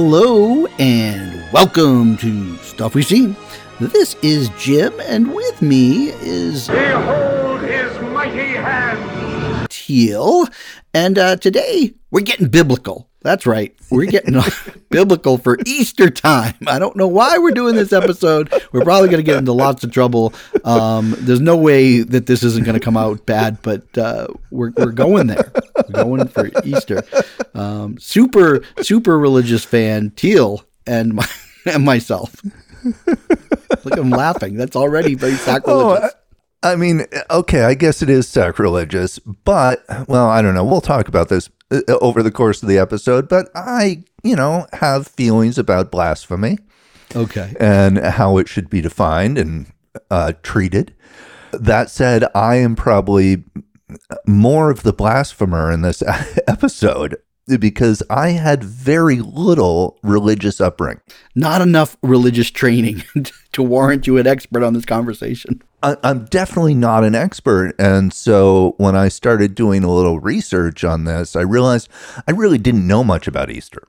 Hello and welcome to Stuff We've Seen. This is Jim, and with me is Behold his mighty hand! Teal. And uh, today we're getting biblical. That's right. We're getting biblical for Easter time. I don't know why we're doing this episode. We're probably going to get into lots of trouble. Um, there's no way that this isn't going to come out bad, but uh, we're, we're going there. We're going for Easter. Um, super, super religious fan, Teal, and, my, and myself. Look at him laughing. That's already very sacrilegious. Oh, I mean, okay, I guess it is sacrilegious, but, well, I don't know. We'll talk about this over the course of the episode, but I, you know, have feelings about blasphemy okay. and how it should be defined and uh, treated. That said, I am probably more of the blasphemer in this episode because I had very little religious upbringing. Not enough religious training to warrant you an expert on this conversation. I, I'm definitely not an expert. And so when I started doing a little research on this, I realized I really didn't know much about Easter.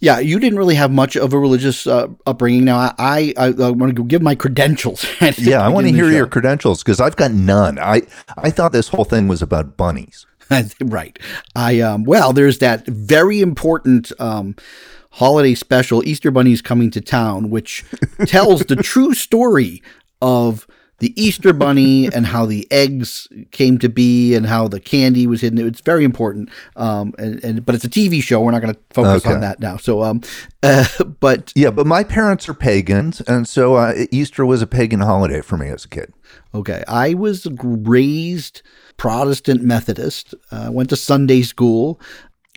Yeah, you didn't really have much of a religious uh, upbringing. Now, I I, I, I want to give my credentials. yeah, I want to hear your credentials because I've got none. I I thought this whole thing was about bunnies. right. I um well, there's that very important um holiday special Easter bunnies coming to town which tells the true story of the Easter bunny and how the eggs came to be and how the candy was hidden. It's very important. Um, and, and but it's a TV show. We're not going to focus Okay. on that now. So, um, uh, but Yeah, but my parents are pagans, and so uh, Easter was a pagan holiday for me as a kid. Okay. I was raised Protestant Methodist. Uh, went to Sunday school.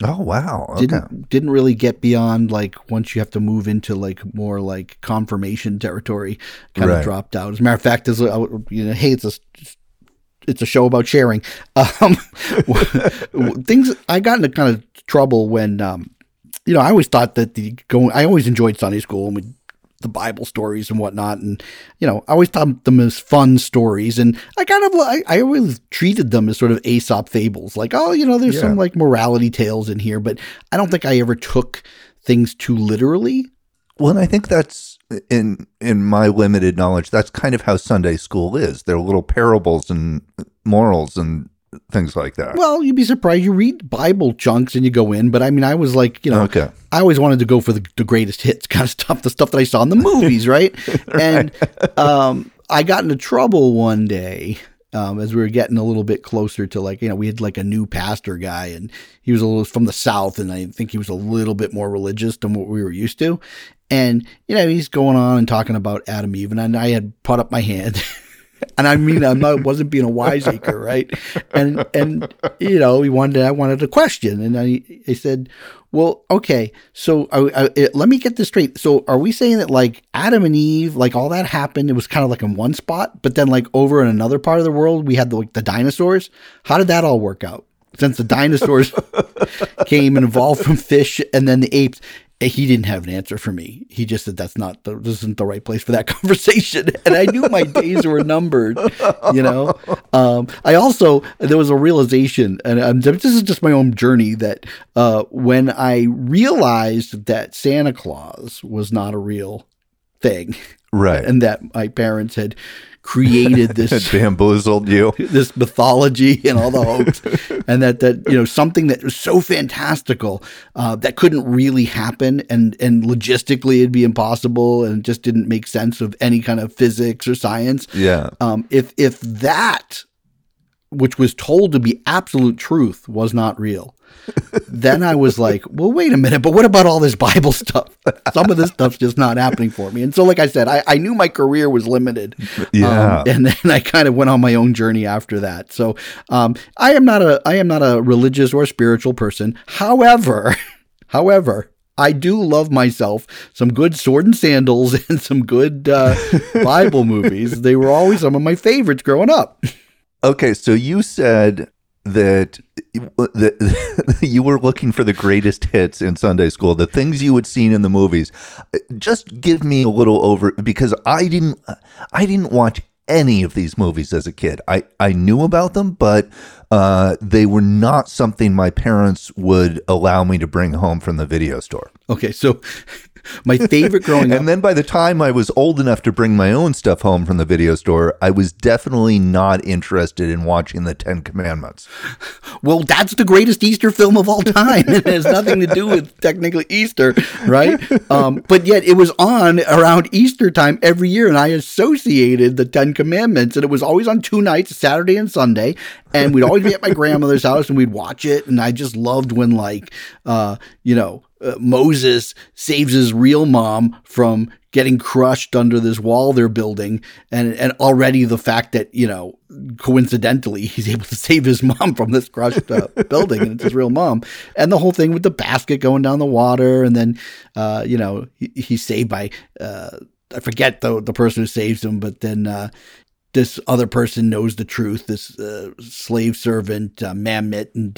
Oh wow! Okay. Didn't didn't really get beyond like once you have to move into like more like confirmation territory. Kind Right. of dropped out. As a matter of fact, as you know, hey, it's a it's a show about sharing. Um, things I got into kind of trouble when um, you know I always thought that the going. I always enjoyed Sunday school and we the Bible stories and whatnot, and you know I always thought them as fun stories, and I kind of I, I always treated them as sort of Aesop fables, like oh you know there's Yeah. some like morality tales in here, but I don't think I ever took things too literally. Well, and I think that's in in my limited knowledge. That's kind of how Sunday school is. They're little parables and morals and things like that. Well, you'd be surprised. You read Bible chunks and you go in, but I mean, I was like, you know, Okay. I always wanted to go for the, the greatest hits kind of stuff, the stuff that I saw in the movies, right? And um, I got into trouble one day um, as we were getting a little bit closer to like, you know, we had like a new pastor guy and he was a little from the South and I think he was a little bit more religious than what we were used to. And, you know, he's going on and talking about Adam Eve and I had put up my hand. And I mean, I'm not wasn't being a wiseacre, right? And and you know, he wanted I wanted a question, and I I said, well, okay, so I, I, let me get this straight. So are we saying that like Adam and Eve, like all that happened, it was kind of like in one spot, but then like over in another part of the world, we had the, like the dinosaurs. How did that all work out? Since the dinosaurs came and evolved from fish, and then the apes. He didn't have an answer for me. He just said that's not the, this isn't the right place for that conversation, and I knew my days were numbered. You know, um, I also there was a realization, and um, this is just my own journey that uh, when I realized that Santa Claus was not a real thing, right. and that my parents had created this bamboozled you. this mythology and all the hopes, and that that you know something that was so fantastical uh, that couldn't really happen, and and logistically it'd be impossible, and it just didn't make sense of any kind of physics or science. Yeah. Um, if if that, which was told to be absolute truth, was not real. then I was like, well, wait a minute, but what about all this Bible stuff? Some of this stuff's just not happening for me. And so, like I said, I, I knew my career was limited. Yeah. Um, and then I kind of went on my own journey after that. So um, I am not a I am not a religious or spiritual person. However, however, I do love myself some good sword and sandals and some good uh, Bible movies. They were always some of my favorites growing up. Okay, so you said that that you were looking for the greatest hits in Sunday school, the things you had seen in the movies. Just give me a little over because I didn't I didn't watch any of these movies as a kid. I, I knew about them, but uh, they were not something my parents would allow me to bring home from the video store. Okay, so my favorite growing up. And then by the time I was old enough to bring my own stuff home from the video store, I was definitely not interested in watching the Ten Commandments. Well, that's the greatest Easter film of all time. it has nothing to do with technically Easter, right? Um, but yet it was on around Easter time every year, and I associated the Ten Commandments, and it was always on two nights, Saturday and Sunday. And we'd always be at my grandmother's house, and we'd watch it. And I just loved when, like, uh, you know, uh, Moses saves his real mom from getting crushed under this wall they're building, and and already the fact that you know coincidentally he's able to save his mom from this crushed uh, building, and it's his real mom, and the whole thing with the basket going down the water, and then uh, you know he, he's saved by uh, I forget the the person who saves him, but then. Uh, this other person knows the truth. This uh, slave servant, uh, Memnet, and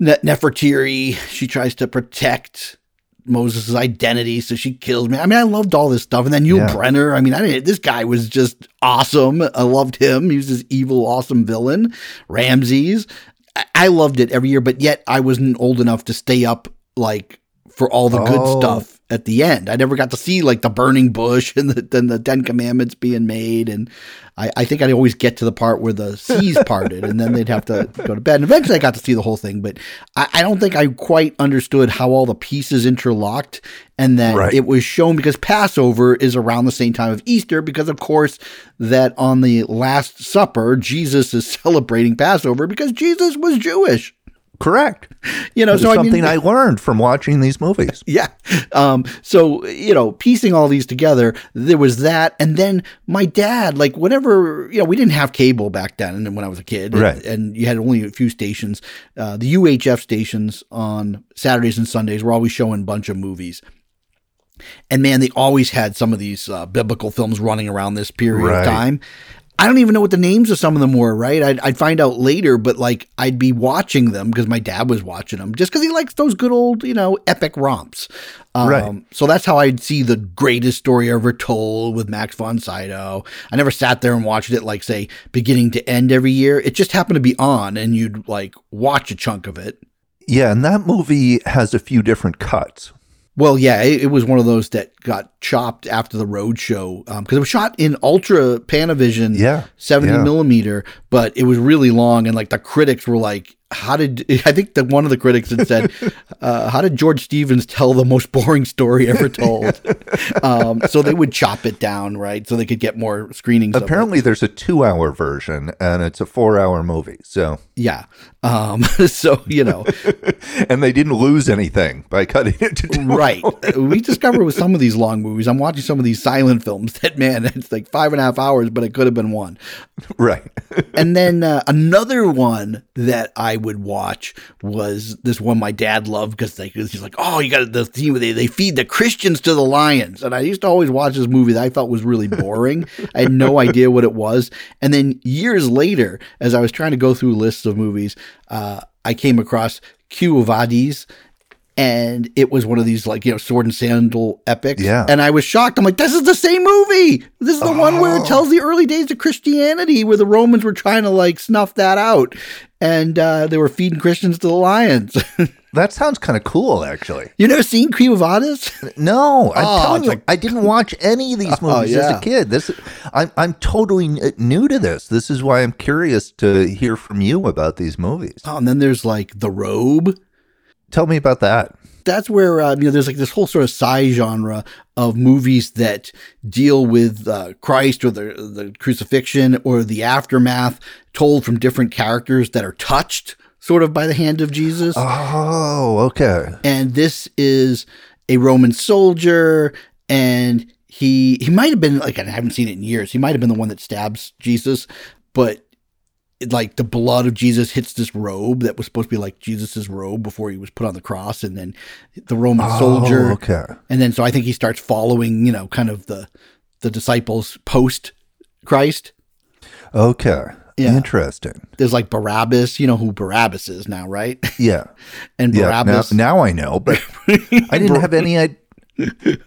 Ne- Nefertiri. She tries to protect Moses' identity, so she kills me. I mean, I loved all this stuff. And then Yul Yeah. Brynner. I mean, I this guy was just awesome. I loved him. He was this evil, awesome villain. Ramses. I, I loved it every year, but yet I wasn't old enough to stay up like for all the good Oh. stuff at the end. I never got to see like the burning bush and the, and the Ten Commandments being made. And I, I think I'd always get to the part where the seas parted and then they'd have to go to bed. And eventually I got to see the whole thing, but I, I don't think I quite understood how all the pieces interlocked and that Right. it was shown because Passover is around the same time of Easter because of course that on the Last Supper, Jesus is celebrating Passover because Jesus was Jewish. Correct. You know, so I something mean, I learned from watching these movies. yeah. Um, so, you know, piecing all these together, there was that. And then my dad, like, whenever, you know, we didn't have cable back then and when I was a kid. Right. And, and you had only a few stations. Uh, the UHF stations on Saturdays and Sundays were always showing a bunch of movies. And man, they always had some of these uh, biblical films running around this period Right. of time. I don't even know what the names of some of them were, right? I'd, I'd find out later, but like I'd be watching them because my dad was watching them just because he likes those good old, you know, epic romps. Um, Right. So that's how I'd see the greatest story ever told with Max von Sydow. I never sat there and watched it like, say, beginning to end every year. It just happened to be on and you'd like watch a chunk of it. Yeah, and that movie has a few different cuts. Well, yeah, it, it was one of those that got chopped after the road show because it was shot in ultra Panavision, Yeah, 70 yeah. millimeter, but it was really long. And like the critics were like, how did I think that one of the critics had said, uh, how did George Stevens tell the most boring story ever told? um, so they would chop it down, right? So they could get more screenings. Apparently, there's a two hour version and it's a four hour movie. So, yeah. Um, so, you know, and they didn't lose anything by cutting it to two. right. We discovered with some of these long movies, I'm watching some of these silent films that, man, it's like five and a half hours, but it could have been one. Right. and then uh, another one that I would watch was this one my dad loved because like he's like, oh, you got the theme where they they feed the Christians to the lions, and I used to always watch this movie that I felt was really boring. I had no idea what it was, and then years later, as I was trying to go through lists of movies, uh, I came across Quo Vadis. And it was one of these like you know sword and sandal epics, Yeah. And I was shocked. I'm like, this is the same movie. This is the one where it Oh. tells the early days of Christianity, where the Romans were trying to like snuff that out, and uh, they were feeding Christians to the lions. That sounds kind of cool, actually. you never seen Quo Vadis? No, I'm Oh, telling you, like- I didn't watch any of these movies as yeah. a kid. This, I'm, I'm totally new to this. This is why I'm curious to hear from you about these movies. Oh, and then there's like the robe. Tell me about that. That's where uh, you know there's like this whole sort of side genre of movies that deal with uh, Christ or the the crucifixion or the aftermath, told from different characters that are touched sort of by the hand of Jesus. Oh, okay. and this is a Roman soldier, and he he might have been like I haven't seen it in years. He might have been the one that stabs Jesus, but it, like the blood of Jesus hits this robe that was supposed to be like Jesus's robe before he was put on the cross, and then the Roman oh, soldier, Oh, okay. and then so I think he starts following, you know, kind of the the disciples post Christ. Okay. Yeah. Interesting. There's like Barabbas, you know who Barabbas is now, right? Yeah. And Yeah. Now, Barabbas, now I know, but I didn't have any idea.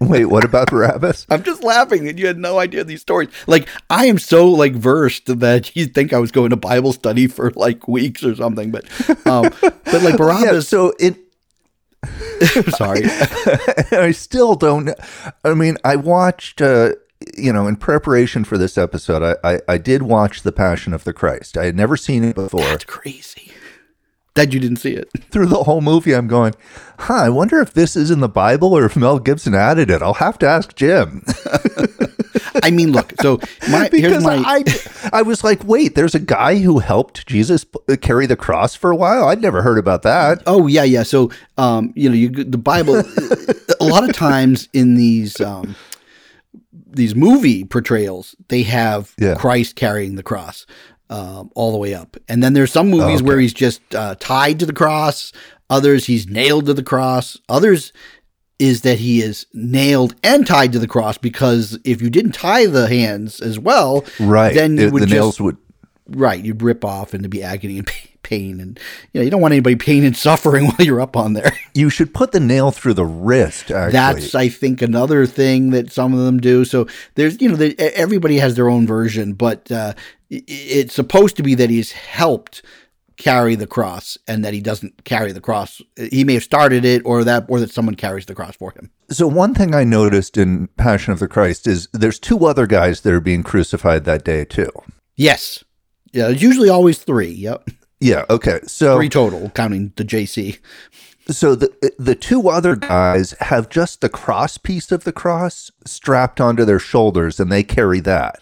Wait, what about Barabbas? I'm just laughing that you had no idea these stories. Like I am so like versed that you'd think I was going to Bible study for like weeks or something. But um, but like Barabbas. Yeah, so it sorry. I still don't. I mean, I watched, uh, you know, in preparation for this episode, I, I, I did watch The Passion of the Christ. I had never seen it before. That's crazy. That you didn't see it. Through the whole movie, I'm going, huh, I wonder if this is in the Bible or if Mel Gibson added it. I'll have to ask Jim. I mean, look. So my here's because my. I, I was like, wait, there's a guy who helped Jesus carry the cross for a while. I'd never heard about that. Oh yeah, yeah. So um, you know, you the Bible. a lot of times in these um, these movie portrayals, they have Yeah. Christ carrying the cross um, all the way up, and then there's some movies where he's just uh, tied to the cross. Others he's nailed to the cross. Others is that he is nailed and tied to the cross because if you didn't tie the hands as well, Right. then would the just nails would. Right you'd rip off and to be agony and pain and you know you don't want anybody pain and suffering while you're up on there. You should put the nail through the wrist. Actually, that's i think another thing that some of them do. So there's you know the, everybody has their own version but uh, it's supposed to be that he's helped carry the cross and that he doesn't carry the cross. He may have started it or that or that someone carries the cross for him. So one thing I noticed in Passion of the Christ is there's two other guys that are being crucified that day too. yes yeah it's usually always three yep Yeah. Okay. So three total counting the jc so the the two other guys have just the cross piece of the cross strapped onto their shoulders, and they carry that.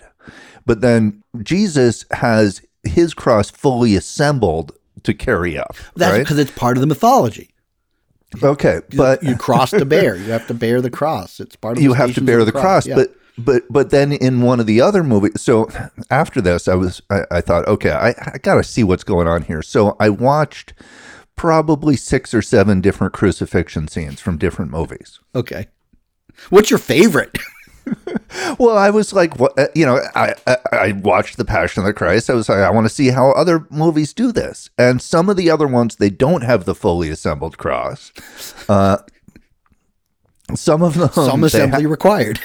But then Jesus has his cross fully assembled to carry up. that's right? because it's part of the mythology Okay, but you cross to bear. You have to bear the cross. It's part of you have to bear of the cross, yeah. but but but then in one of the other movies so after this i was i, I thought okay I, I gotta see what's going on here. So i watched probably six or seven different crucifixion scenes from different movies. Okay. What's your favorite? well i was like what uh, you know I, I i watched the passion of the christ. I was like i want to see how other movies do this. And some of the other ones they don't have the fully assembled cross. Uh some of them Some assembly required.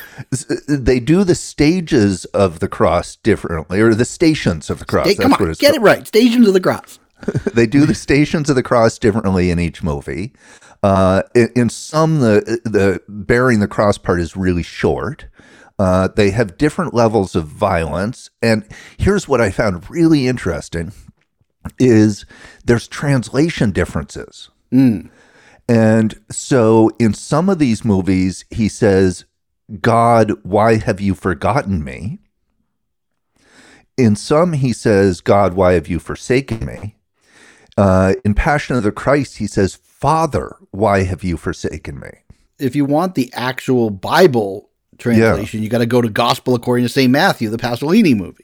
they do the stages of the cross differently, or the stations of the cross. That's come what on, get called. it right. Stations of the cross. They do the stations of the cross differently in each movie. Uh, in, in some, the the bearing the cross part is really short. Uh, they have different levels of violence, and here's what I found really interesting: is there's translation differences. And so in some of these movies, he says, God, why have you forgotten me? In some, he says, God, why have you forsaken me? Uh, in Passion of the Christ, he says, Father, why have you forsaken me? If you want the actual Bible translation, you got to go to Gospel according to St. Matthew, the Pasolini movie.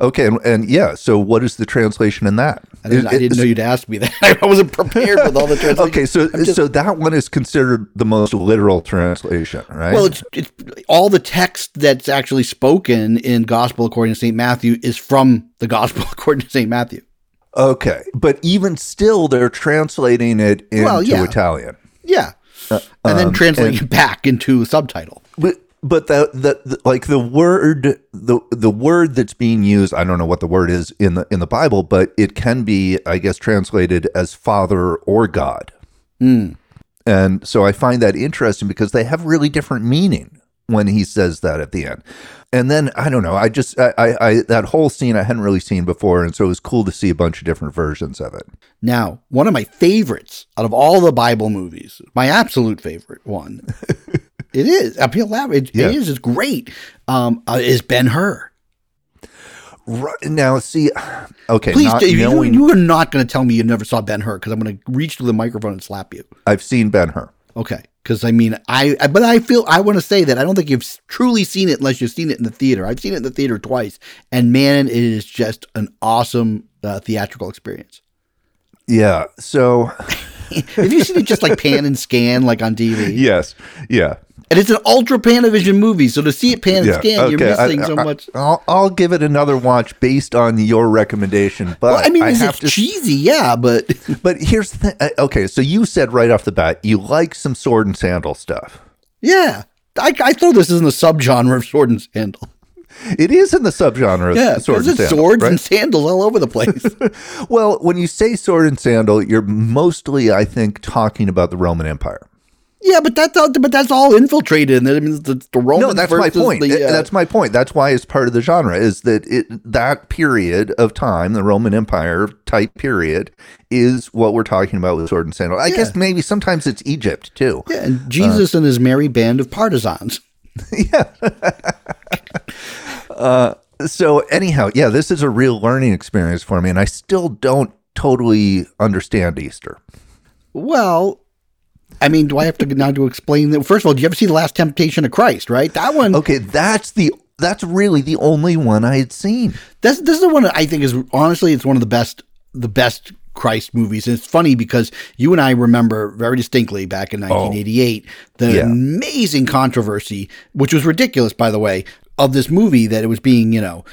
Okay, and, and yeah, so what is the translation in that? I didn't, I didn't know you'd ask me that. I wasn't prepared with all the translations. Okay, so just- so that one is considered the most literal translation, right? well, it's, it's all the text that's actually spoken in Gospel according to St. Matthew is from the Gospel according to St. Matthew. okay, but even still, they're translating it into Well, yeah. Italian. Yeah. Uh, and then um, translating it back into subtitle. But but the, the the like the word the the word that's being used I don't know what the word is in the in the Bible but it can be I guess translated as father or God. Hmm. And so I find that interesting because they have really different meaning when he says that at the end. And then I don't know, I just I, I, I that whole scene I hadn't really seen before and so it was cool to see a bunch of different versions of it. Now, one of my favorites out of all the Bible movies, my absolute favorite one, it is. I feel that it, Yeah. it is. It's great. Um, uh, is Ben Hur? Right now see okay, Please, not you, knowing you are not going to tell me you never saw Ben Hur because I'm going to reach to the microphone and slap you. I've seen Ben Hur. Okay, because I mean, I, I but I feel I want to say that I don't think you've truly seen it unless you've seen it in the theater. I've seen it in the theater twice, and man, it is just an awesome uh, theatrical experience. Yeah. So Have you seen it just like pan and scan like on TV? yes. Yeah. And it's an ultra Panavision movie, so to see it pan and scan, you're I- missing so much. I'll, I'll give it another watch based on your recommendation. But Well, I mean, is have it to. cheesy? Yeah, but but here's the thing. uh, Okay, so you said right off the bat you like some sword and sandal stuff. Yeah. I, I throw this is in the subgenre of sword and sandal. It is in the subgenre of Yeah, sword and sandal. swords right? and sandals all over the place. Well, when you say sword and sandal, you're mostly, I think, talking about the Roman Empire. Yeah, but that's all, but that's all infiltrated. And I mean, the, the Romans. No, that's my point. The, uh, that's my point. That's why it's part of the genre is that it that period of time, the Roman Empire type period, is what we're talking about with sword and sandal. I guess maybe sometimes it's Egypt too. yeah, and Jesus and his merry band of partisans. Yeah. So anyhow, yeah, this is a real learning experience for me, and I still don't totally understand Easter. Well, I mean, do I have to now to explain that? First of all, do you ever see the Last Temptation of Christ? Right, that one. Okay, that's the that's really the only one I had seen. This this is the one that I think is honestly it's one of the best the best Christ movies. And it's funny because you and I remember very distinctly back in 1988 the Yeah. amazing controversy, which was ridiculous by the way, of this movie that it was being you know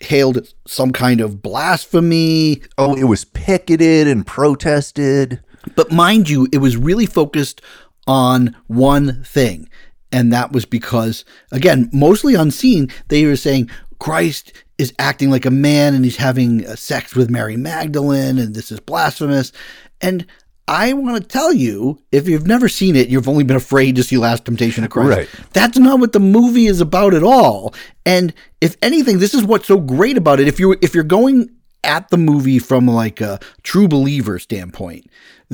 hailed as some kind of blasphemy. Oh, it was picketed and protested. But mind you, it was really focused on one thing. And that was because, again, mostly unseen, they were saying Christ is acting like a man and he's having uh, sex with Mary Magdalene and this is blasphemous. And I want to tell you, if you've never seen it, you've only been afraid to see Last Temptation of Christ. Right. That's not what the movie is about at all. And if anything, this is what's so great about it. If you if you're going at the movie from like a true believer standpoint,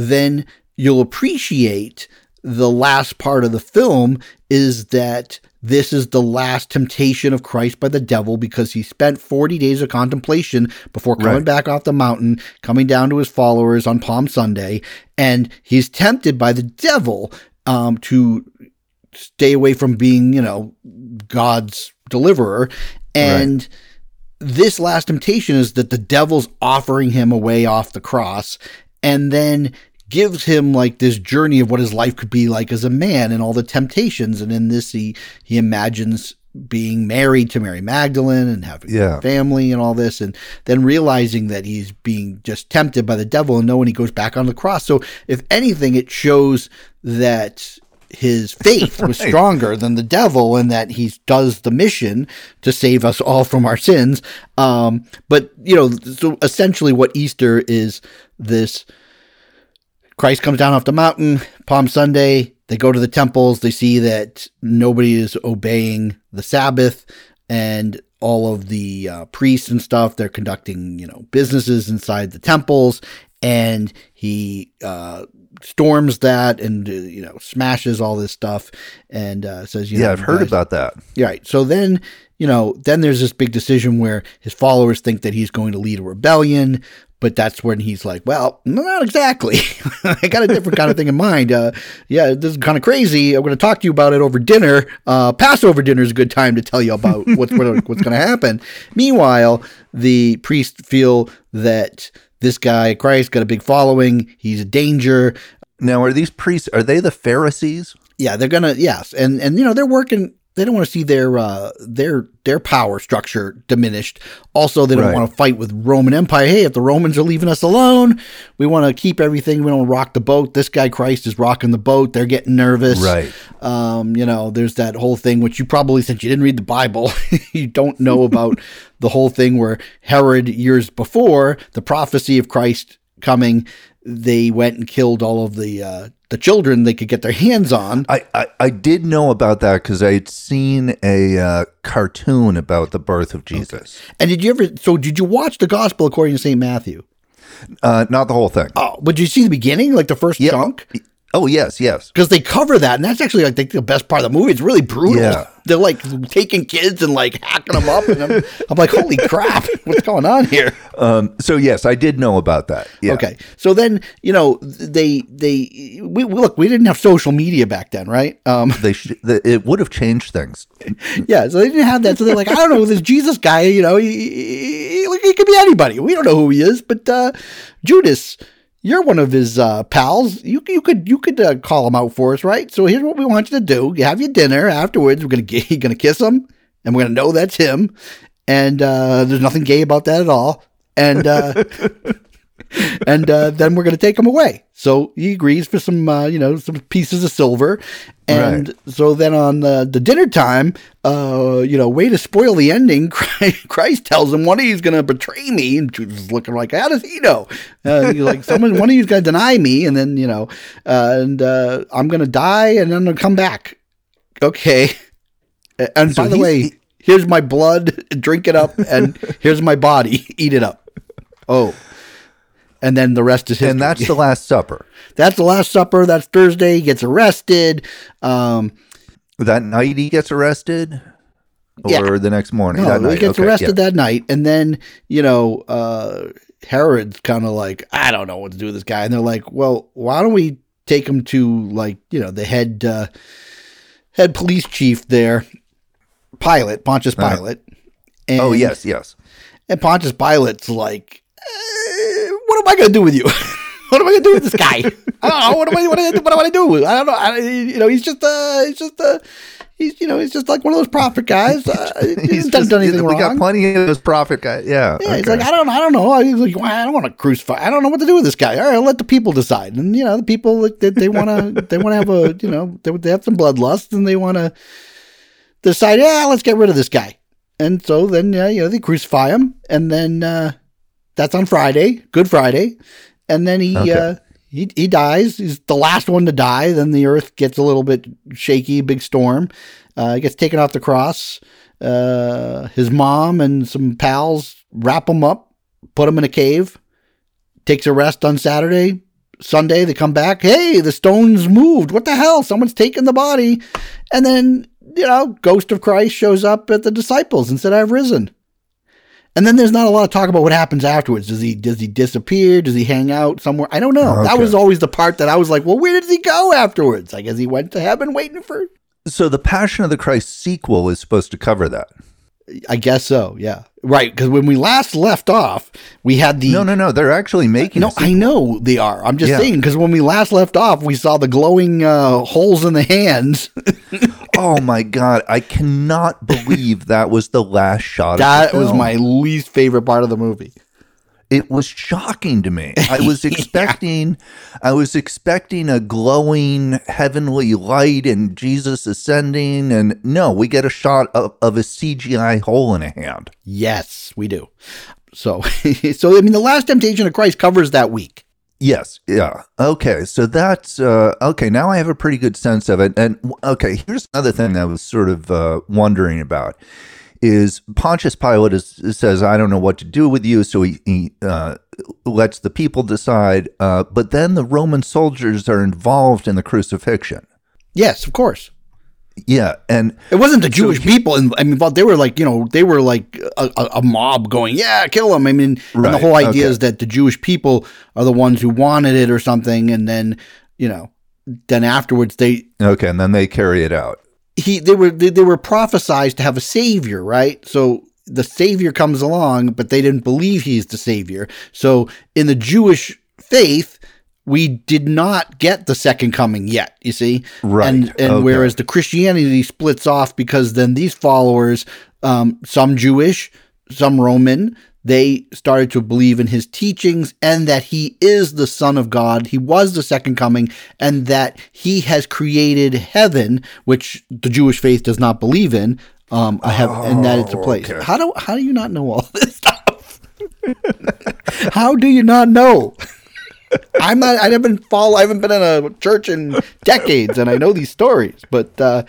then you'll appreciate the last part of the film is that this is the last temptation of Christ by the devil because he spent 40 days of contemplation before coming Right. back off the mountain, coming down to his followers on Palm Sunday, and he's tempted by the devil um, to stay away from being, you know, God's deliverer. And this last temptation is that the devil's offering him a way off the cross and then gives him like this journey of what his life could be like as a man and all the temptations and in this he he imagines being married to Mary Magdalene and having Yeah. a family and all this and then realizing that he's being just tempted by the devil and knowing he goes back on the cross so if anything it shows that his faith was stronger than the devil and that he does the mission to save us all from our sins. Um, but, you know, so essentially what Easter is this Christ comes down off the mountain, Palm Sunday, they go to the temples, they see that nobody is obeying the Sabbath and all of the uh, priests and stuff, they're conducting, you know, businesses inside the temples and he uh, storms that and uh, you know smashes all this stuff and uh, says, you know, Yeah, I've heard guys- about that. yeah, right. So then, you know, then there's this big decision where his followers think that he's going to lead a rebellion, but that's when he's like, well, not exactly. I got a different kind of thing in mind. Uh, yeah, this is kind of crazy. I'm going to talk to you about it over dinner. Uh, Passover dinner is a good time to tell you about what's what, what's going to happen. Meanwhile, the priests feel that this guy Christ got a big following. He's a danger. Now, are these priests? Are they the Pharisees? Yeah, they're gonna yes, and and you know they're working. They don't want to see their uh, their their power structure diminished. Also, they don't Right. want to fight with Roman Empire. Hey, if the Romans are leaving us alone, we want to keep everything. We don't rock the boat. This guy Christ is rocking the boat. They're getting nervous. Right. Um, you know, there's that whole thing which you probably since you didn't read the Bible, you don't know about the whole thing where Herod years before the prophecy of Christ coming, they went and killed all of the uh, the children they could get their hands on. I, I, I did know about that because I had seen a uh, cartoon about the birth of Jesus. And did you ever? So did you watch the Gospel according to Saint Matthew? Uh, not the whole thing. Oh, but did you see the beginning, like the first Yeah. chunk? Oh, yes, yes. Because they cover that, and that's actually like the- the best part of the movie. It's really brutal. Yeah. They're like taking kids and like hacking them up, and I'm, I'm like, holy crap, what's going on here? Um, so, yes, I did know about that. Yeah. Okay, so then you know they they we, we- look. We didn't have social media back then, right? Um, They sh- the, it would have changed things. yeah, so they didn't have that. So they're like, I don't know this Jesus guy. You know, he, he, he- he could be anybody. We don't know who he is, but uh, Judas, you're one of his uh, pals. You you could you could uh, call him out for us, right? So here's what we want you to do: you have your dinner afterwards. We're gonna get, you're gonna kiss him, and we're gonna know that's him. And uh, there's nothing gay about that at all. And uh, and uh, then we're going to take him away. So he agrees for some, uh, you know, some pieces of silver. And Right. so then on uh, the dinner time, uh, you know, way to spoil the ending, Christ tells him one of you's going to betray me. And Judas is looking like, how does he know? Uh, he's like, someone, one of you's going to deny me. And then, you know, uh, and uh, I'm going to die and then I'm going to come back. Okay. And So by the way, here's my blood, drink it up, and here's my body, eat it up. Oh. And then the rest is history. and that's the Last Supper. That's the Last Supper. That's Thursday. He gets arrested. Um, That night he gets arrested, or Yeah. the next morning. no, that night. he gets Okay, arrested yeah. that night, and then you know uh, Herod's kind of like, I don't know what to do with this guy, and they're like, well, why don't we take him to like you know the head uh, head police chief there, Pilate, Pontius Uh-huh. Pilate. And, Oh yes, yes. And Pontius Pilate's like, eh, what am I going to do with you? what am I going to do with this guy? I don't know. What am I? What, am I- what do I do? I don't know. I, you know, he's just uh, he's just uh, he's you know, he's just like one of those prophet guys. Uh, he He's hasn't done just- anything we wrong. got plenty of those prophet guys. Yeah. Yeah, he's like, I don't, I don't know. He's like, well, I don't want to crucify. I don't know what to do with this guy. All right, I'll let the people decide. And you know, the people like, they, they want to, they want to have a, you know, they, they have some bloodlust and they want to decide, yeah, let's get rid of this guy. And so then, yeah, you know, they crucify him, and then uh, that's on Friday, Good Friday, and then he Okay. uh, he he dies. He's the last one to die. Then the earth gets a little bit shaky, big storm. Uh, he gets taken off the cross. Uh, his mom and some pals wrap him up, put him in a cave. Takes a rest on Saturday. Sunday they come back. Hey, the stones moved. What the hell? Someone's taken the body. And then you know, Ghost of Christ shows up at the disciples and said, "I've risen." And then there's not a lot of talk about what happens afterwards. Does he does he disappear? Does he hang out somewhere? I don't know. That was always the part that I was like, well, where did he go afterwards? I guess he went to heaven waiting for. So the Passion of the Christ sequel is supposed to cover that. I guess so. Yeah, right. Because when we last left off, we had the No, no, no. They're actually making. No. I know they are. I'm just Yeah. saying because when we last left off, we saw the glowing uh, holes in the hands. oh my god! I cannot believe that was the last shot. that of the was my least favorite part of the movie. It was shocking to me. I was expecting, I was expecting a glowing heavenly light and Jesus ascending, and no, we get a shot of, of a CGI hole in a hand. Yes, we do. So, so I mean, the last temptation of Christ covers that week. Yes, yeah. Okay, so that's uh, okay. Now I have a pretty good sense of it. And okay, here's another thing that I was sort of uh, wondering about is Pontius Pilate is, says, "I don't know what to do with you," so he, he uh, lets the people decide. Uh, but then the Roman soldiers are involved in the crucifixion. Yes, of course. Yeah, and It wasn't the Jewish people, and I mean, but they were like, you know, they were like a, a, mob going, "Yeah, kill him." I mean, and the whole idea okay. is that the Jewish people are the ones who wanted it or something, and then, you know, then afterwards they okay, and then they carry it out. he they were they, they were prophesized to have a savior, right? So the savior comes along, but they didn't believe he's the savior. So in the Jewish faith, we did not get the second coming yet, you see? Right, And and okay. whereas the Christianity splits off because then these followers, um, some Jewish, some Roman, they started to believe in his teachings and that he is the Son of God. He was the second coming, and that he has created heaven, which the Jewish faith does not believe in. Um, I have, and that it's a place. okay. How do how do you not know all this stuff? how do you not know? I'm not. I haven't follow. I haven't been in a church in decades, and I know these stories. But uh,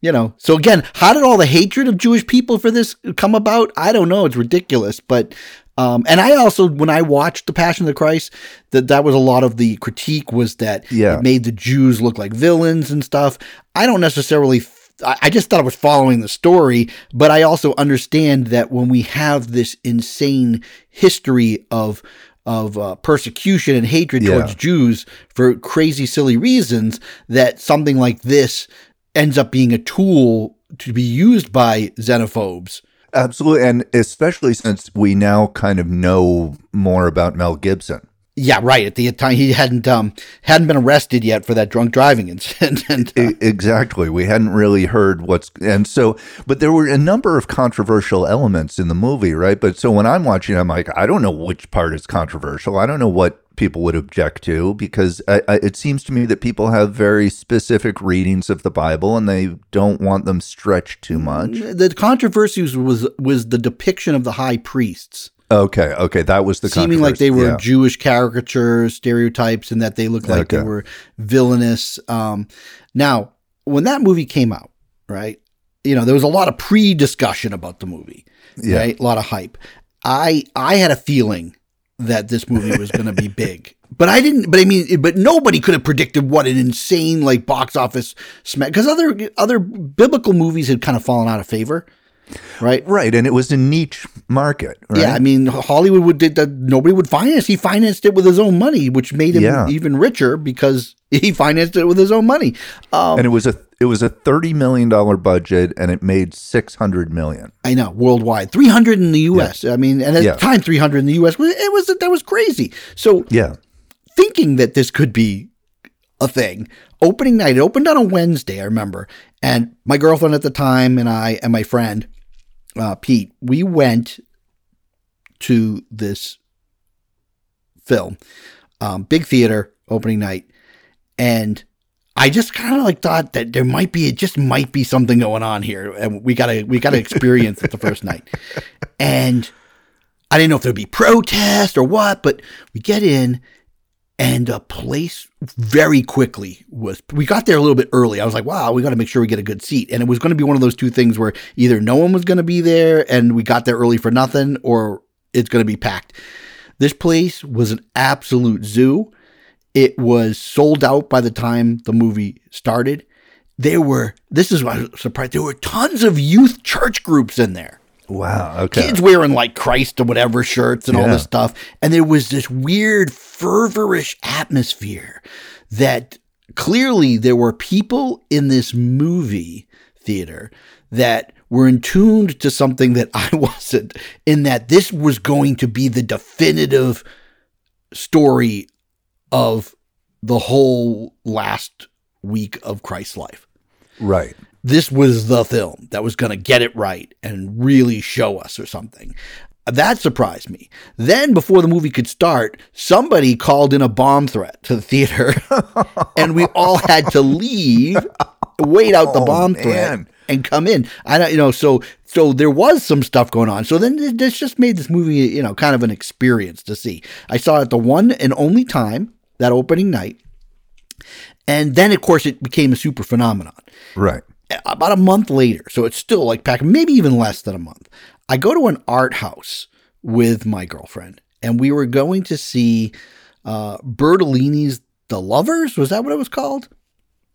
you know, so again, how did all the hatred of Jewish people for this come about? I don't know. It's ridiculous. But um, and I also, when I watched the Passion of the Christ, that that was a lot of the critique was that Yeah. it made the Jews look like villains and stuff. I don't necessarily. I I just thought I was following the story, but I also understand that when we have this insane history of of uh, persecution and hatred Yeah. towards Jews for crazy, silly reasons, that something like this ends up being a tool to be used by xenophobes. Absolutely, and especially since we now kind of know more about Mel Gibson. Yeah, right. At the time, he hadn't um hadn't been arrested yet for that drunk driving incident. and, uh, exactly. We hadn't really heard what's and so but there were a number of controversial elements in the movie, right? But so when I'm watching I'm like I don't know which part is controversial. I don't know what people would object to because I, I, it seems to me that people have very specific readings of the Bible and they don't want them stretched too much. the controversy was was the depiction of the high priests. Okay, okay, that was the seeming like they were controversy. Jewish caricatures, stereotypes, and that they looked like they were villainous. Um, now, when that movie came out, right, you know, there was a lot of pre-discussion about the movie, Yeah. right, a lot of hype. I I had a feeling that this movie was going to be big. But I didn't. But I mean, but nobody could have predicted what an insane like box office smash. Because other other biblical movies had kind of fallen out of favor, right? Right, and it was a niche market, right? Yeah, I mean, Hollywood would did that. Nobody would finance. He financed it with his own money, which made him Yeah. even richer because he financed it with his own money. Um, and it was a it was a 30 million dollar budget and it made 600 million. I know worldwide, three hundred in the U.S. I mean, and at Yeah. the time, three hundred in the U.S. it was that was crazy. So Yeah. thinking that this could be a thing. Opening night, it opened on a Wednesday, I remember. And my girlfriend at the time and I and my friend, uh, Pete, we went to this film, um, big theater, opening night. And I just kind of like thought that there might be, it just might be something going on here. And we gotta, we gotta experience it the first night. And I didn't know if there'd be protest or what, but we get in and a place very quickly was we got there a little bit early i was like wow we got to make sure we get a good seat and it was going to be one of those two things where either no one was going to be there and we got there early for nothing or it's going to be packed this place was an absolute zoo it was sold out by the time the movie started there were this is why i was surprised there were tons of youth church groups in there Wow. Okay. kids wearing like Christ or whatever shirts and all this stuff. And there was this weird fervorish atmosphere that clearly there were people in this movie theater that were in tuned to something that I wasn't, in that this was going to be the definitive story of the whole last week of Christ's life Right. this was the film that was going to get it right and really show us or something. That surprised me. Then, before the movie could start, somebody called in a bomb threat to the theater, and we all had to leave, wait out the Oh, bomb man. threat, and come in. I don't, you know, so so there was some stuff going on. So then this just made this movie, you know, kind of an experience to see. I saw it the one and only time that opening night, and then of course it became a super phenomenon Right. about a month later, so it's still like back, maybe even less than a month. I go to an art house with my girlfriend, and we were going to see uh, Bertolini's The Lovers. Was that what it was called?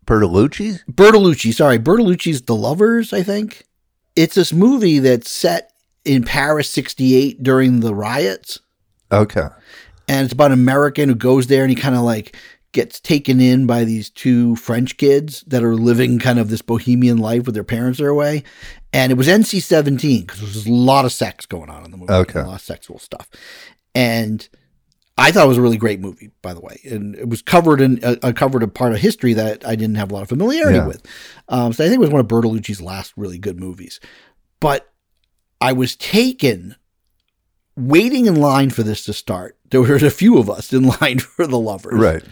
Bertolucci's? Bertolucci, sorry, Bertolucci's The Lovers. I think it's this movie that's set in Paris '68 during the riots Okay. and it's about an American who goes there and he kind of like gets taken in by these two French kids that are living kind of this bohemian life with their parents are away. And it was NC 17 because there was a lot of sex going on in the movie. Okay. A lot of sexual stuff. And I thought it was a really great movie, by the way. And it was covered in, uh, uh, covered a part of history that I didn't have a lot of familiarity Yeah. with. Um, so I think it was one of Bertolucci's last really good movies. But I was taken waiting in line for this to start. There were a few of us in line for the lovers. Right.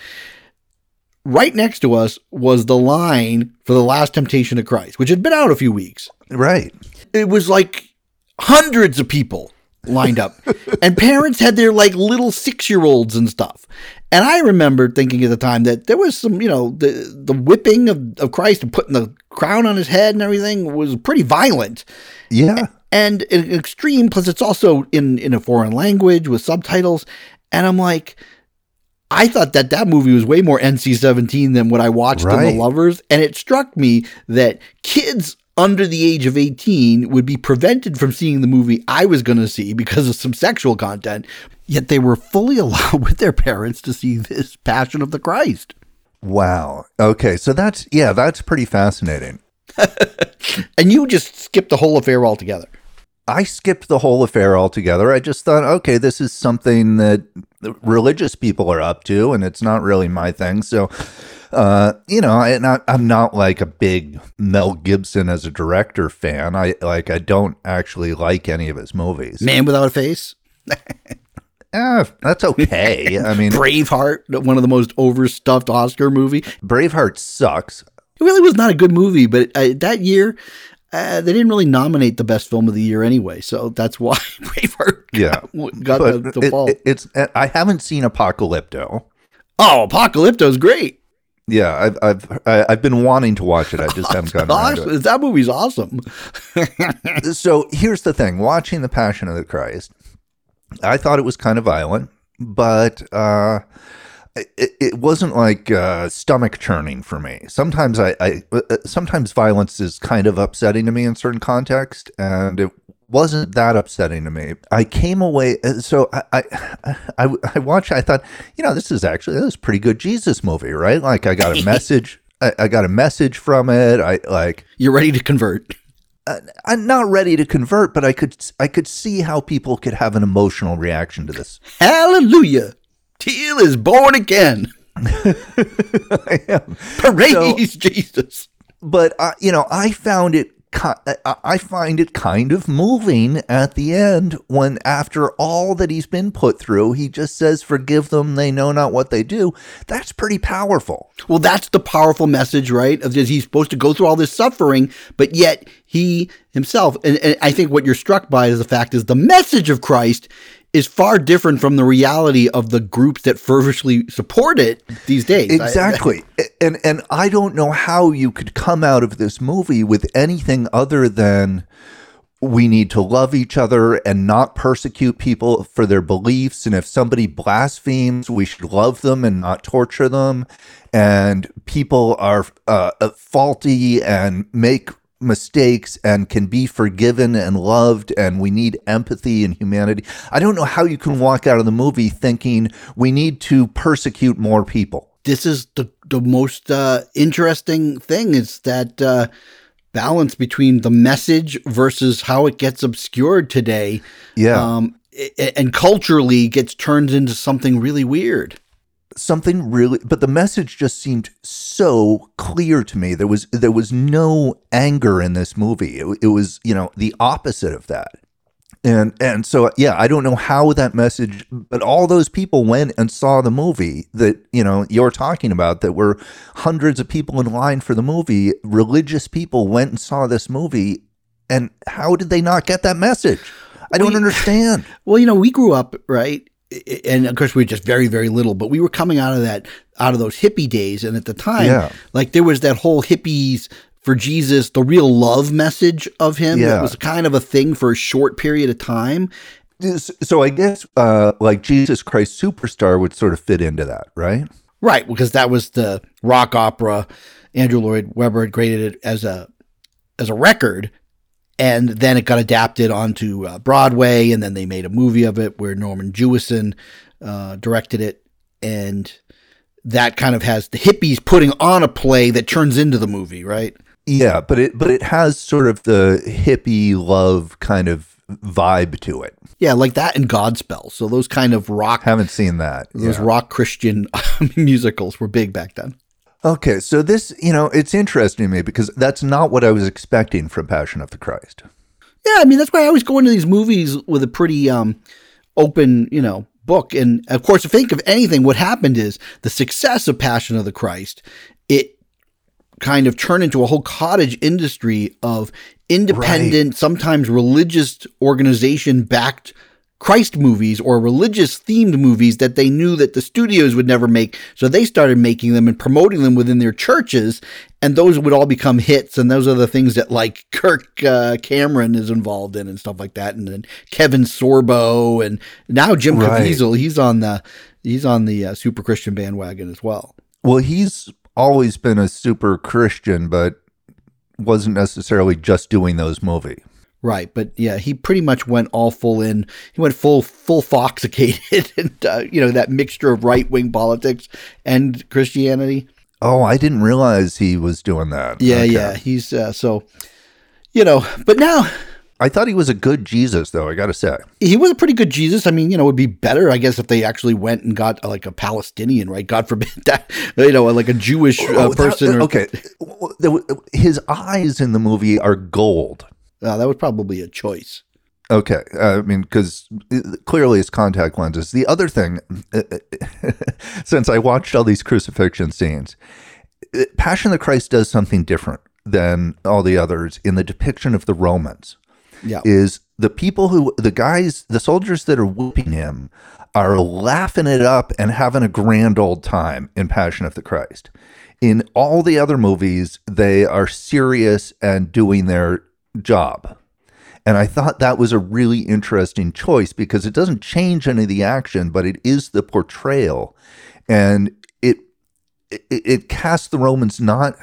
Right next to us was the line for the last temptation of Christ, which had been out a few weeks. Right. It was like hundreds of people lined up. and parents had their like little six year olds and stuff. And I remember thinking at the time that there was some, you know, the the whipping of, of Christ and putting the crown on his head and everything was pretty violent Yeah. and in extreme plus it's also in in a foreign language with subtitles and i'm like i thought that that movie was way more nc-17 than what i watched in the lovers and it struck me that kids under the age of 18 would be prevented from seeing the movie i was going to see because of some sexual content yet they were fully allowed with their parents to see this passion of the christ Wow. Okay. So that's yeah, that's pretty fascinating. and you just skipped the whole affair altogether I skipped the whole affair altogether. I just thought, okay, this is something that religious people are up to, and it's not really my thing. So, uh, you know, I, not, I'm not like a big Mel Gibson as a director fan. I like, I don't actually like any of his movies. Man without a face. Eh, that's okay. I mean, Braveheart, one of the most overstuffed Oscar movie. Braveheart sucks. It really was not a good movie, but uh, that year uh, they didn't really nominate the best film of the year anyway, so that's why Braveheart Yeah. got, got the, the it- fall. it- it's I haven't seen Apocalypto. oh, Apocalypto's great. Yeah, I've I've I've been wanting to watch it. I just haven't gotten around to Gosh, that movie's awesome. So here's the thing: watching the Passion of the Christ, I thought it was kind of violent, but uh, it, it wasn't like uh, stomach churning for me. Sometimes I, I uh, sometimes violence is kind of upsetting to me in certain contexts, and it wasn't that upsetting to me. I came away uh, so I I I, I watched. I thought, you know, this is actually this is a pretty good Jesus movie, right? Like I got a message. I, I got a message from it. I like. You're ready to convert. I'm not ready to convert, but I could I could see how people could have an emotional reaction to this. Hallelujah. Teal is born again. I am. Praise Jesus. But uh, you know, I found it. I I find it kind of moving at the end when, after all that he's been put through, he just says, "Forgive them; they know not what they do." That's pretty powerful. Well, that's the powerful message, right? Of he's supposed to go through all this suffering, but yet he himself, and, and I think what you're struck by is the fact is the message of Christ is far different from the reality of the groups that fervently support it these days. I- Exactly. and and I don't know how you could come out of this movie with anything other than we need to love each other and not persecute people for their beliefs and if somebody blasphemes we should love them and not torture them and people are uh, faulty and make mistakes and can be forgiven and loved and we need empathy and humanity i don't know how you can walk out of the movie thinking we need to persecute more people this is the the most uh, interesting thing is that uh, balance between the message versus how it gets obscured today. yeah Um, and culturally gets turned into something really weird. Something really but the message just seemed so clear to me. There was there was no anger in this movie. It, it was you know the opposite of that. And and so yeah i don't know how that message but all those people went and saw the movie that you know you're talking about that were hundreds of people in line for the movie. Religious people went and saw this movie. And how did they not get that message? I don't We- understand. Well, you know, we grew up right, and of course we were just very, very little, but we were coming out of that, out of those hippie days, and at the time, Yeah. like there was that whole hippies for Jesus, the real love message of him Yeah. that was kind of a thing for a short period of time. so i guess uh like jesus christ superstar would sort of fit into that right Right, because that was the rock opera. Andrew Lloyd Webber had created it as a as a record, and then it got adapted onto uh, Broadway, and then they made a movie of it where Norman Jewison uh, directed it, and that kind of has the hippies putting on a play that turns into the movie, right? Yeah, but it but it has sort of the hippie love kind of vibe to it. Yeah, like that and Godspell. So those kind of rock, Haven't seen that. those yeah. rock Christian musicals were big back then. Okay, so this, you know, it's interesting to me because that's not what I was expecting from Passion of the Christ. Yeah, I mean that's why I always go into these movies with a pretty um, open, you know, book. And of course, if think of anything, what happened is the success of Passion of the Christ. It kind of turned into a whole cottage industry of independent, sometimes religious organization backed Christ movies or religious themed movies that they knew that the studios would never make. So they started making them and promoting them within their churches. And those would all become hits. And those are the things that like Kirk uh, Cameron is involved in and stuff like that. And then Kevin Sorbo and now Jim Right. Caviezel, he's on the, he's on the uh, super Christian bandwagon as well. Well, he's always been a super Christian, but wasn't necessarily just doing those movies. Right, but yeah, he pretty much went all full in. He went full full foxicated, and uh, you know that mixture of right wing politics and Christianity. Oh, I didn't realize he was doing that. Yeah, Okay. yeah, he's uh, so you know. But now I thought he was a good Jesus, though. I got to say. He was a pretty good Jesus. I mean, you know, it would be better, I guess, if they actually went and got uh, like a Palestinian, right? God forbid that, you know, like a Jewish uh, Oh, that- person. or, okay, his eyes in the movie are gold. Uh, that was probably a choice. Okay, uh, I mean, because clearly it's contact lenses. The other thing, since I watched all these crucifixion scenes, uh, Passion of the Christ does something different than all the others in the depiction of the Romans. Yeah. Is the people who, the guys, the soldiers that are whooping him are laughing it up and having a grand old time in Passion of the Christ. In all the other movies, they are serious and doing their job. And I thought that was a really interesting choice because it doesn't change any of the action, but it is the portrayal. And it it, it casts the Romans not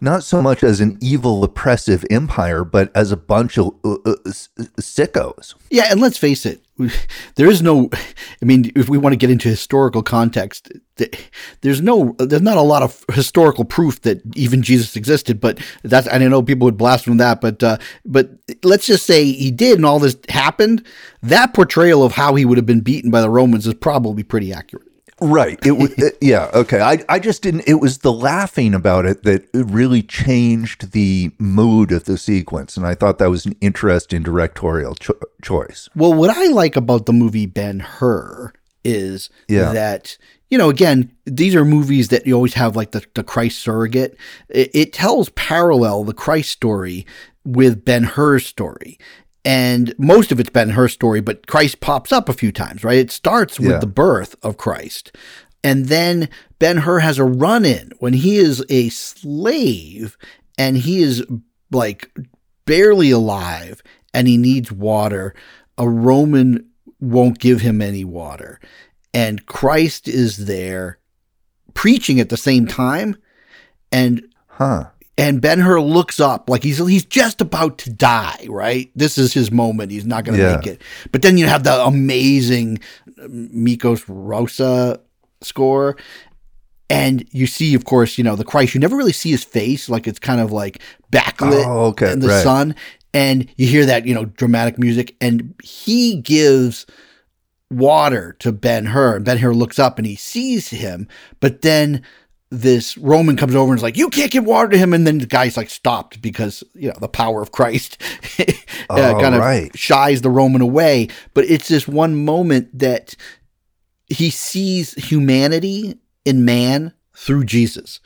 not so much as an evil, oppressive empire, but as a bunch of uh, uh, sickos. Yeah, and let's face it, there is no. I mean, if we want to get into historical context, there's no, there's not a lot of historical proof that even Jesus existed. But that's, I know people would blaspheme that, but uh, but let's just say he did, and all this happened. That portrayal of how he would have been beaten by the Romans is probably pretty accurate. Right. It was uh, yeah, okay. I I just didn't it was the laughing about it that uh, really changed the mood of the sequence and I thought that was an interesting directorial cho- choice. Well, what I like about the movie Ben Hur is Yeah. that you know again these are movies that you always have like the, the Christ surrogate. It, it tells parallel the Christ story with Ben Hur's story. And most of it's Ben Hur's story, but Christ pops up a few times, right? It starts with Yeah. the birth of Christ. And then Ben Hur has a run in when he is a slave and he is like barely alive and he needs water. A Roman won't give him any water. And Christ is there preaching at the same time. And Huh. And Ben Hur looks up like he's he's just about to die, right? This is his moment. He's not going to Yeah. make it. But then you have the amazing uh, Miklós Rózsa score. And you see, of course, you know, the Christ. You never really see his face. Like it's kind of like backlit Oh, okay, in the right. sun. And you hear that, you know, dramatic music. And he gives water to Ben Hur. And Ben Hur looks up and he sees him. But then this Roman comes over and is like, "You can't give water to him," and then the guy's like stopped because you know the power of Christ uh, Oh, kind of right. shies the Roman away. But it's this one moment that he sees humanity in man through Jesus.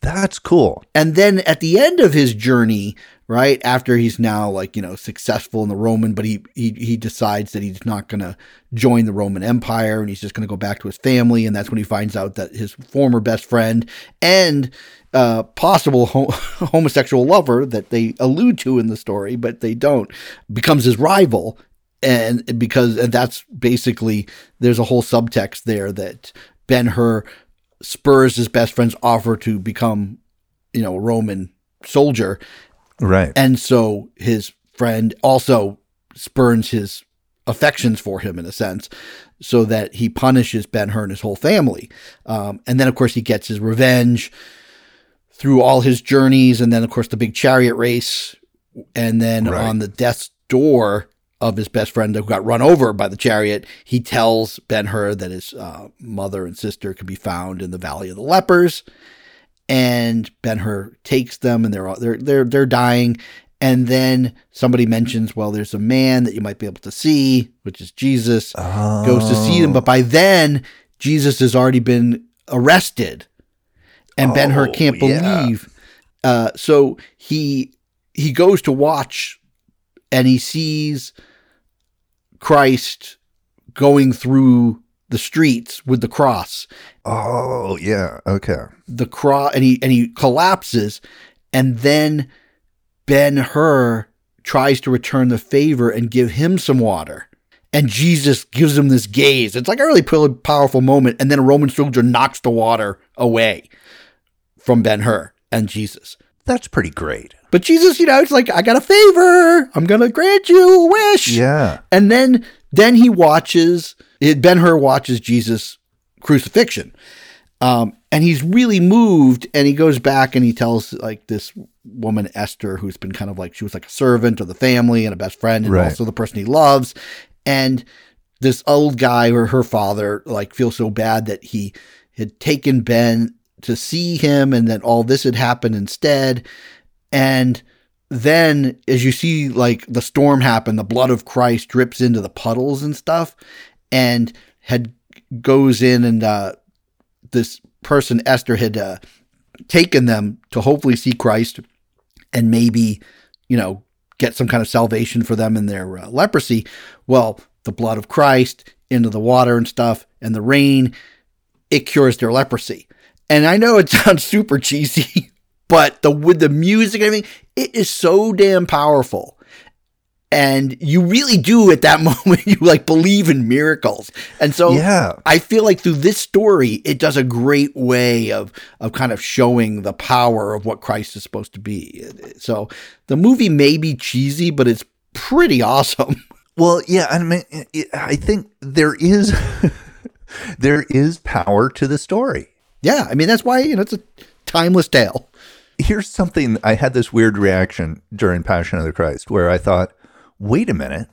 That's cool. And then at the end of his journey, right after he's now like you know successful in the Roman, but he he he decides that he's not going to join the Roman Empire and he's just going to go back to his family, and that's when he finds out that his former best friend and uh, possible ho- homosexual lover that they allude to in the story, but they don't, becomes his rival. And because and that's basically there's a whole subtext there that Ben Hur spurs his best friend's offer to become, you know, a Roman soldier. Right. And so his friend also spurns his affections for him in a sense, so that he punishes Ben Hur and his whole family. Um, and then, of course, he gets his revenge through all his journeys. And then, of course, the big chariot race. And then Right. on the death's door of his best friend who got run over by the chariot, he tells Ben Hur that his uh, mother and sister can be found in the Valley of the Lepers and Ben Hur takes them, and they're all, they're they're they're dying. And then somebody mentions, well, there's a man that you might be able to see, which is Jesus. Goes to see them, but by then Jesus has already been arrested, and Ben Hur Oh, can't yeah. believe. Uh, so he he goes to watch, and he sees Christ going through the streets with the cross, Oh, yeah. Okay. the cross and he and he collapses and then Ben Hur tries to return the favor and give him some water. And Jesus gives him this gaze. It's like a really powerful moment. And then a Roman soldier knocks the water away from Ben Hur and Jesus. That's pretty great. But Jesus, you know, it's like, I got a favor. I'm going to grant you a wish. Yeah. And then then he watches Ben Hur watches Jesus crucifixion. Um, and he's really moved and he goes back and he tells like this woman esther who's been kind of like she was like a servant of the family and a best friend and Right. also the person he loves and this old guy or her father like feels so bad that he had taken ben to see him and that all this had happened instead and then as you see like the storm happen the blood of christ drips into the puddles and stuff and had goes in and uh this person Esther had uh, taken them to hopefully see Christ and maybe you know get some kind of salvation for them in their uh, leprosy. Well, the blood of Christ into the water and stuff and the rain it cures their leprosy. And I know it sounds super cheesy, but the with the music and everything, it is so damn powerful. And you really do at that moment, you like believe in miracles. And so Yeah. I feel like through this story, it does a great way of of kind of showing the power of what Christ is supposed to be. So the movie may be cheesy, but it's pretty awesome. Well, yeah, I mean, it- I think there is there is power to the story. Yeah, I mean that's why you know it's a timeless tale. Here's something I had this weird reaction during Passion of the Christ where I thought, "Wait a minute.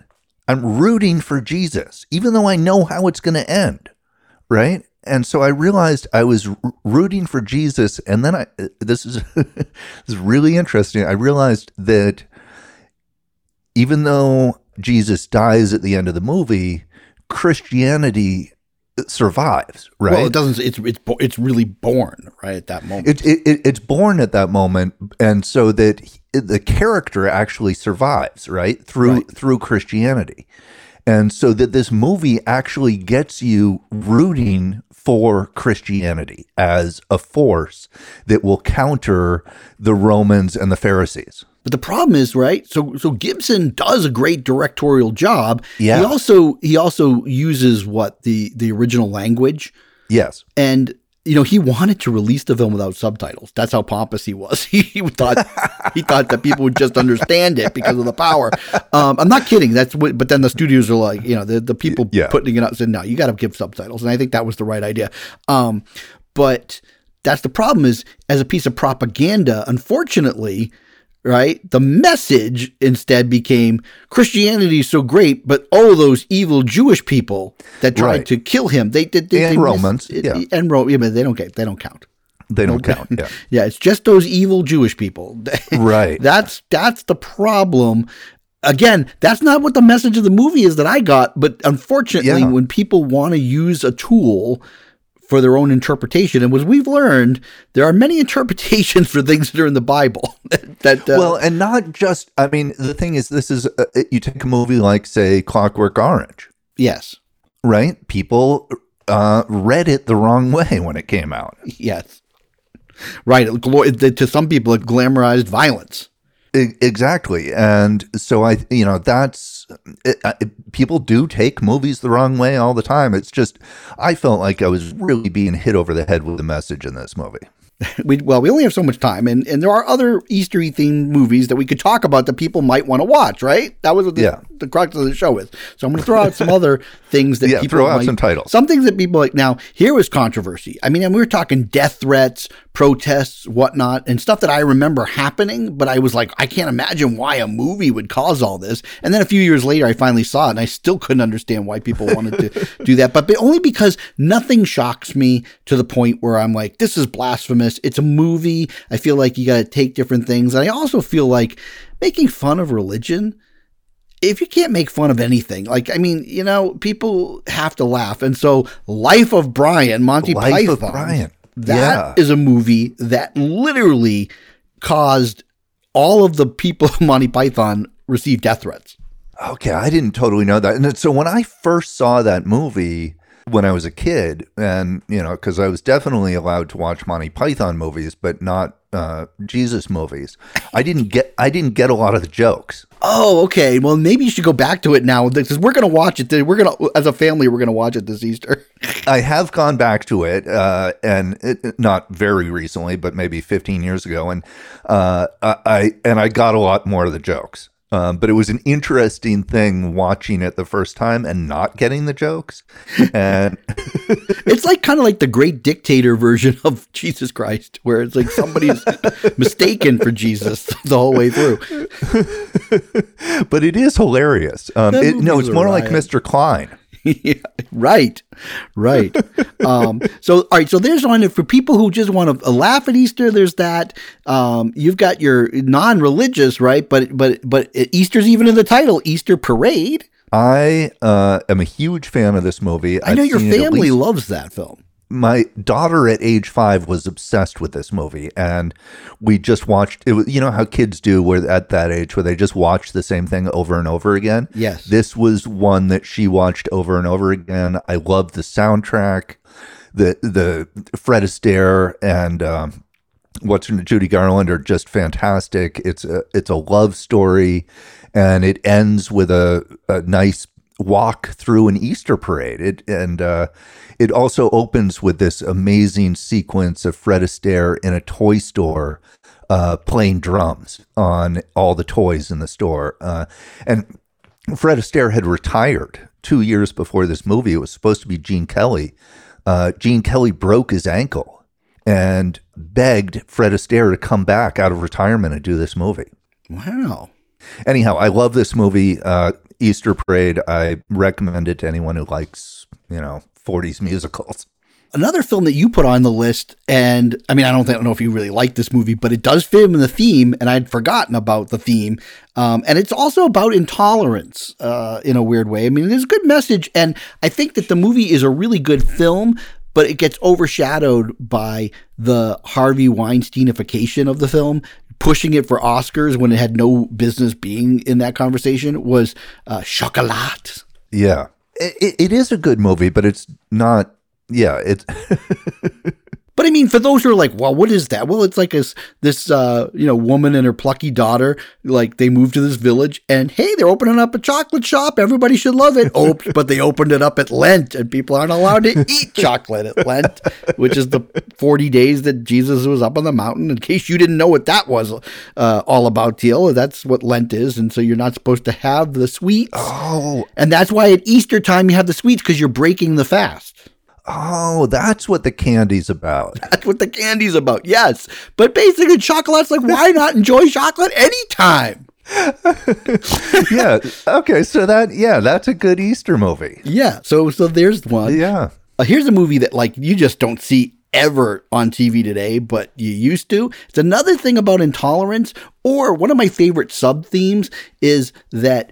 I'm rooting for Jesus even though I know how it's going to end." Right? And so I realized I was rooting for Jesus and then I this is this is really interesting. I realized that even though Jesus dies at the end of the movie, Christianity uh, survives, right? Well, it doesn't. It's it's it's really born right at that moment. it, it, it it's born at that moment and so that the character actually survives right through Right. through christianity and so that this movie actually gets you rooting for christianity as a force that will counter the romans and the pharisees But the problem is, right? So so Gibson does a great directorial job. Yeah. He also he also uses what the the original language yes and you know he wanted to release the film without subtitles. That's how pompous he was. He, he thought he thought that people would just understand it because of the power. Um, I'm not kidding. That's what. But then the studios are like, you know, the the people Yeah. putting it out said, no, you got to give subtitles, and I think that was the right idea. Um, but that's the problem is as a piece of propaganda, unfortunately. Right, the message instead became Christianity is so great, but oh, those evil Jewish people that tried Right. to kill him. They did, they, And they Romans, it- yeah. and Rome. Yeah, but they don't get, they don't count. they don't count yeah Yeah, it's just those evil Jewish people. right that's that's the problem. Again, that's not what the message of the movie is that I got. But unfortunately, Yeah. when people want to use a tool for their own interpretation, and as we've learned, there are many interpretations for things that are in the Bible. that, that uh, well and not just i mean the thing is this is uh, you take a movie like say clockwork orange yes, right? People uh, read it the wrong way when it came out. yes, right. It, to some people, it glamorized violence. Exactly, and so I, you know, that's it, it, people do take movies the wrong way all the time. It's just I felt like I was really being hit over the head with the message in this movie. we well, we only have so much time, and, and there are other Eastery themed movies that we could talk about that people might want to watch. Right? That was what the, Yeah. The crux of the show is. So I'm going to throw out some other things that Yeah, people throw out might- some titles. Some things that people like. Now, here was controversy. I mean, and we were talking death threats, protests, whatnot, and stuff that I remember happening. But I was like, I can't imagine why a movie would cause all this. And then a few years later, I finally saw it, and I still couldn't understand why people wanted to do that. But, but only because nothing shocks me to the point where I'm like, this is blasphemous. It's a movie. I feel like you got to take different things. And I also feel like making fun of religion if you can't make fun of anything, like I mean, you know, people have to laugh, and so Life of Brian, Monty Life Python, of Brian. that Yeah. is a movie that literally caused all of the people of Monty Python receive death threats. Okay, I didn't totally know that. And so when I first saw that movie when I was a kid, and you know, because I was definitely allowed to watch Monty Python movies, but not uh, Jesus movies, I didn't get I didn't get a lot of the jokes. Oh, okay. Well, maybe you should go back to it now because we're gonna watch it. We're gonna, as a family, we're gonna watch it this Easter. I have gone back to it, uh, and it, not very recently, but maybe 15 years ago, and uh, I I- and I got a lot more of the jokes. Um, but it was an interesting thing watching it the first time and not getting the jokes. And It's like kind of like the great dictator version of Jesus Christ, where it's like somebody's mistaken for Jesus the whole way through. but it is hilarious. Um, it, no, it's more like. Mr. Klein. yeah, right, right. Um, so, all right. So there's one for people who just want to laugh at Easter. There's that. Um, you've got your non-religious, right? But but but Easter's even in the title, Easter Parade. I uh, am a huge fan of this movie. I know I've your it family least- loves that film. My daughter at age five was obsessed with this movie, and we just watched it. Was, you know how kids do, where at that age, where they just watch the same thing over and over again. Yes. this was one that she watched over and over again. I loved the soundtrack, the the Fred Astaire and um, what's her- Judy Garland are just fantastic. It's a it's a love story, and it ends with a, a nice walk through an Easter parade. It and uh, it also opens with this amazing sequence of Fred Astaire in a toy store. Uh, playing drums on all the toys in the store, uh, and Fred Astaire had retired two years before this movie. It was supposed to be Gene Kelly. Uh, Gene Kelly broke his ankle and begged Fred Astaire to come back out of retirement and do this movie. Wow. Anyhow, I love this movie, uh, Easter Parade. I recommend it to anyone who likes, you know, 40s musicals. Another film that you put on the list, and I mean, I don't, think, I don't know if you really like this movie, but it does fit in the theme, and I'd forgotten about the theme. Um, and it's also about intolerance uh, in a weird way. I mean, there's a good message, and I think that the movie is a really good film, but it gets overshadowed by the Harvey Weinsteinification of the film. Pushing it for Oscars when it had no business being in that conversation was uh, Chocolat. Yeah. It, it, it is a good movie, but it's not, yeah, it's, But I mean, for those who are like, well, what is that? Well, it's like this, this, uh, you know, woman and her plucky daughter, like they moved to this village and hey, they're opening up a chocolate shop. Everybody should love it. Oh, but they opened it up at Lent and people aren't allowed to eat chocolate at Lent, which is the 40 days that Jesus was up on the mountain. In case you didn't know what that was uh, all about, Teal, that's what Lent is. And so you're not supposed to have the sweets. oh, And that's why at Easter time you have the sweets because you're breaking the fast. Oh, that's what the candy's about. That's what the candy's about. Yes. But basically, chocolate's like, why not enjoy chocolate anytime? yeah. Okay. So that, yeah, that's a good Easter movie. Yeah. So so there's one. Yeah. Uh, here's a movie that like you just don't see ever on TV today, but you used to. It's another thing about intolerance, or one of my favorite sub themes is that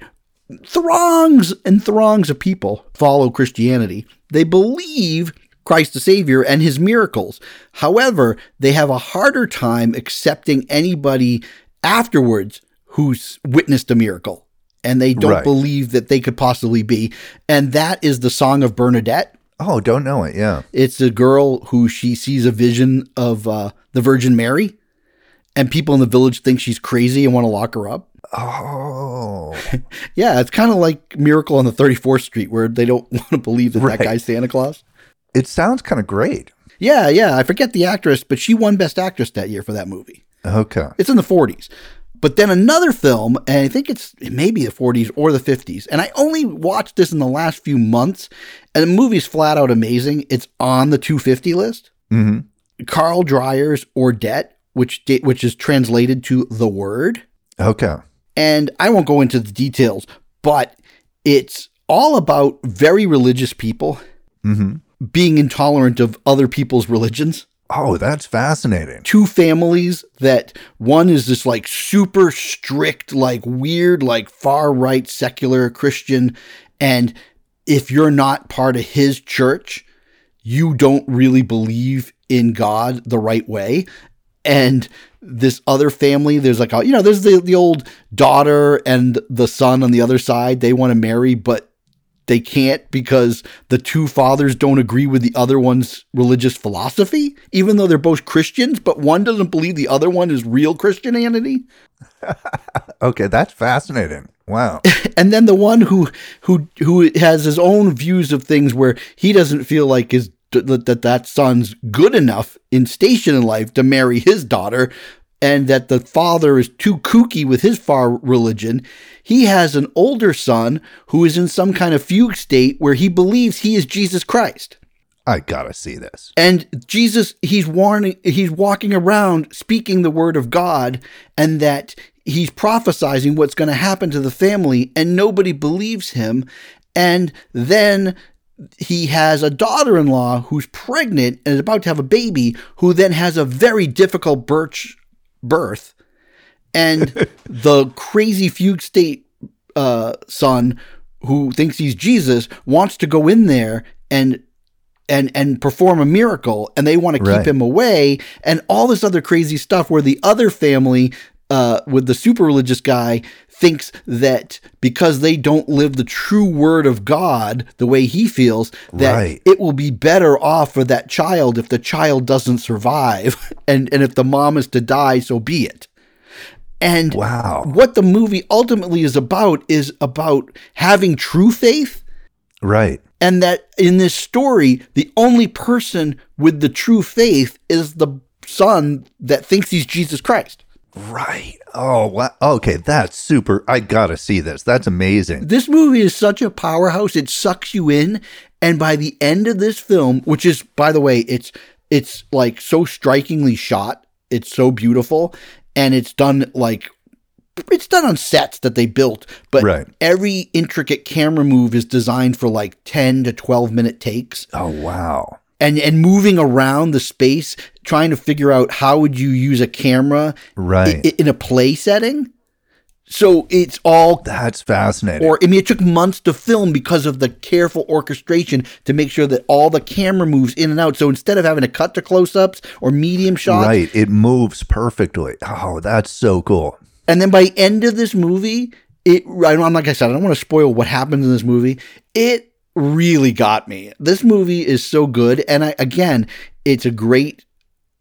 throngs and throngs of people follow Christianity. They believe Christ the Savior and his miracles. However, they have a harder time accepting anybody afterwards who's witnessed a miracle. And they don't Right. believe that they could possibly be. And that is the Song of Bernadette. Oh, don't know it. Yeah. It's a girl who she sees a vision of uh, the Virgin Mary, and people in the village think she's crazy and want to lock her up. Oh, Yeah, it's kind of like Miracle on the 34th Street, where they don't want to believe that Right. that guy's Santa Claus. it sounds kind of great. Yeah, yeah, I forget the actress, but she won Best Actress that year for that movie. Okay. It's in the 40s. But then another film, and I think it's it may be the 40s or the 50s, and I only watched this in the last few months, and the movie's flat out amazing. It's on the 250 list. hmm Carl Dreyer's Ordet, which which is translated to the word. Okay. And I won't go into the details, but it's all about very religious people hmm being intolerant of other people's religions. Oh, that's fascinating. Two families that one is this like super strict, like weird, like far right secular Christian. And if you're not part of his church, you don't really believe in God the right way. And this other family, there's like a, you know, there's the, the old daughter and the son on the other side. They want to marry, but they can't because the two fathers don't agree with the other one's religious philosophy, even though they're both Christians, but one doesn't believe the other one is real Christianity. Okay, that's fascinating. Wow. and then the one who who who has his own views of things where he doesn't feel like his that that, that son's good enough in station in life to marry his daughter and that the father is too kooky with his far religion, he has an older son who is in some kind of fugue state where he believes he is Jesus Christ. I gotta see this. And Jesus, he's warning, he's walking around speaking the word of God, and that he's prophesizing what's going to happen to the family, and nobody believes him. And then he has a daughter in law who's pregnant and is about to have a baby, who then has a very difficult birch birth. And the crazy fugue state uh, son who thinks he's Jesus wants to go in there and and and perform a miracle and they want to keep Right. him away and all this other crazy stuff where the other family uh, with the super religious guy thinks that because they don't live the true word of God the way he feels that Right. it will be better off for that child if the child doesn't survive and and if the mom is to die so be it and Wow. what the movie ultimately is about is about having true faith Right. and that in this story, the only person with the true faith is the son that thinks he's Jesus Christ. Right. Oh, wow. Okay, that's super. I gotta see this. That's amazing. This movie is such a powerhouse; it sucks you in. And by the end of this film, which is, by the way, it's it's like so strikingly shot, it's so beautiful, and it's done like it's done on sets that they built, but Right. every intricate camera move is designed for like ten to twelve minute takes. Oh, wow. And and moving around the space trying to figure out how would you use a camera Right. i- in a play setting so it's all That's fascinating. or i mean it took months to film because of the careful orchestration to make sure that all the camera moves in and out so instead of having to cut to close-ups or medium shots right. It moves perfectly. Oh, that's so cool. And then by end of this movie, it I'm like I said, I don't want to spoil what happens in this movie. It really got me. This movie is so good, and I again, it's a great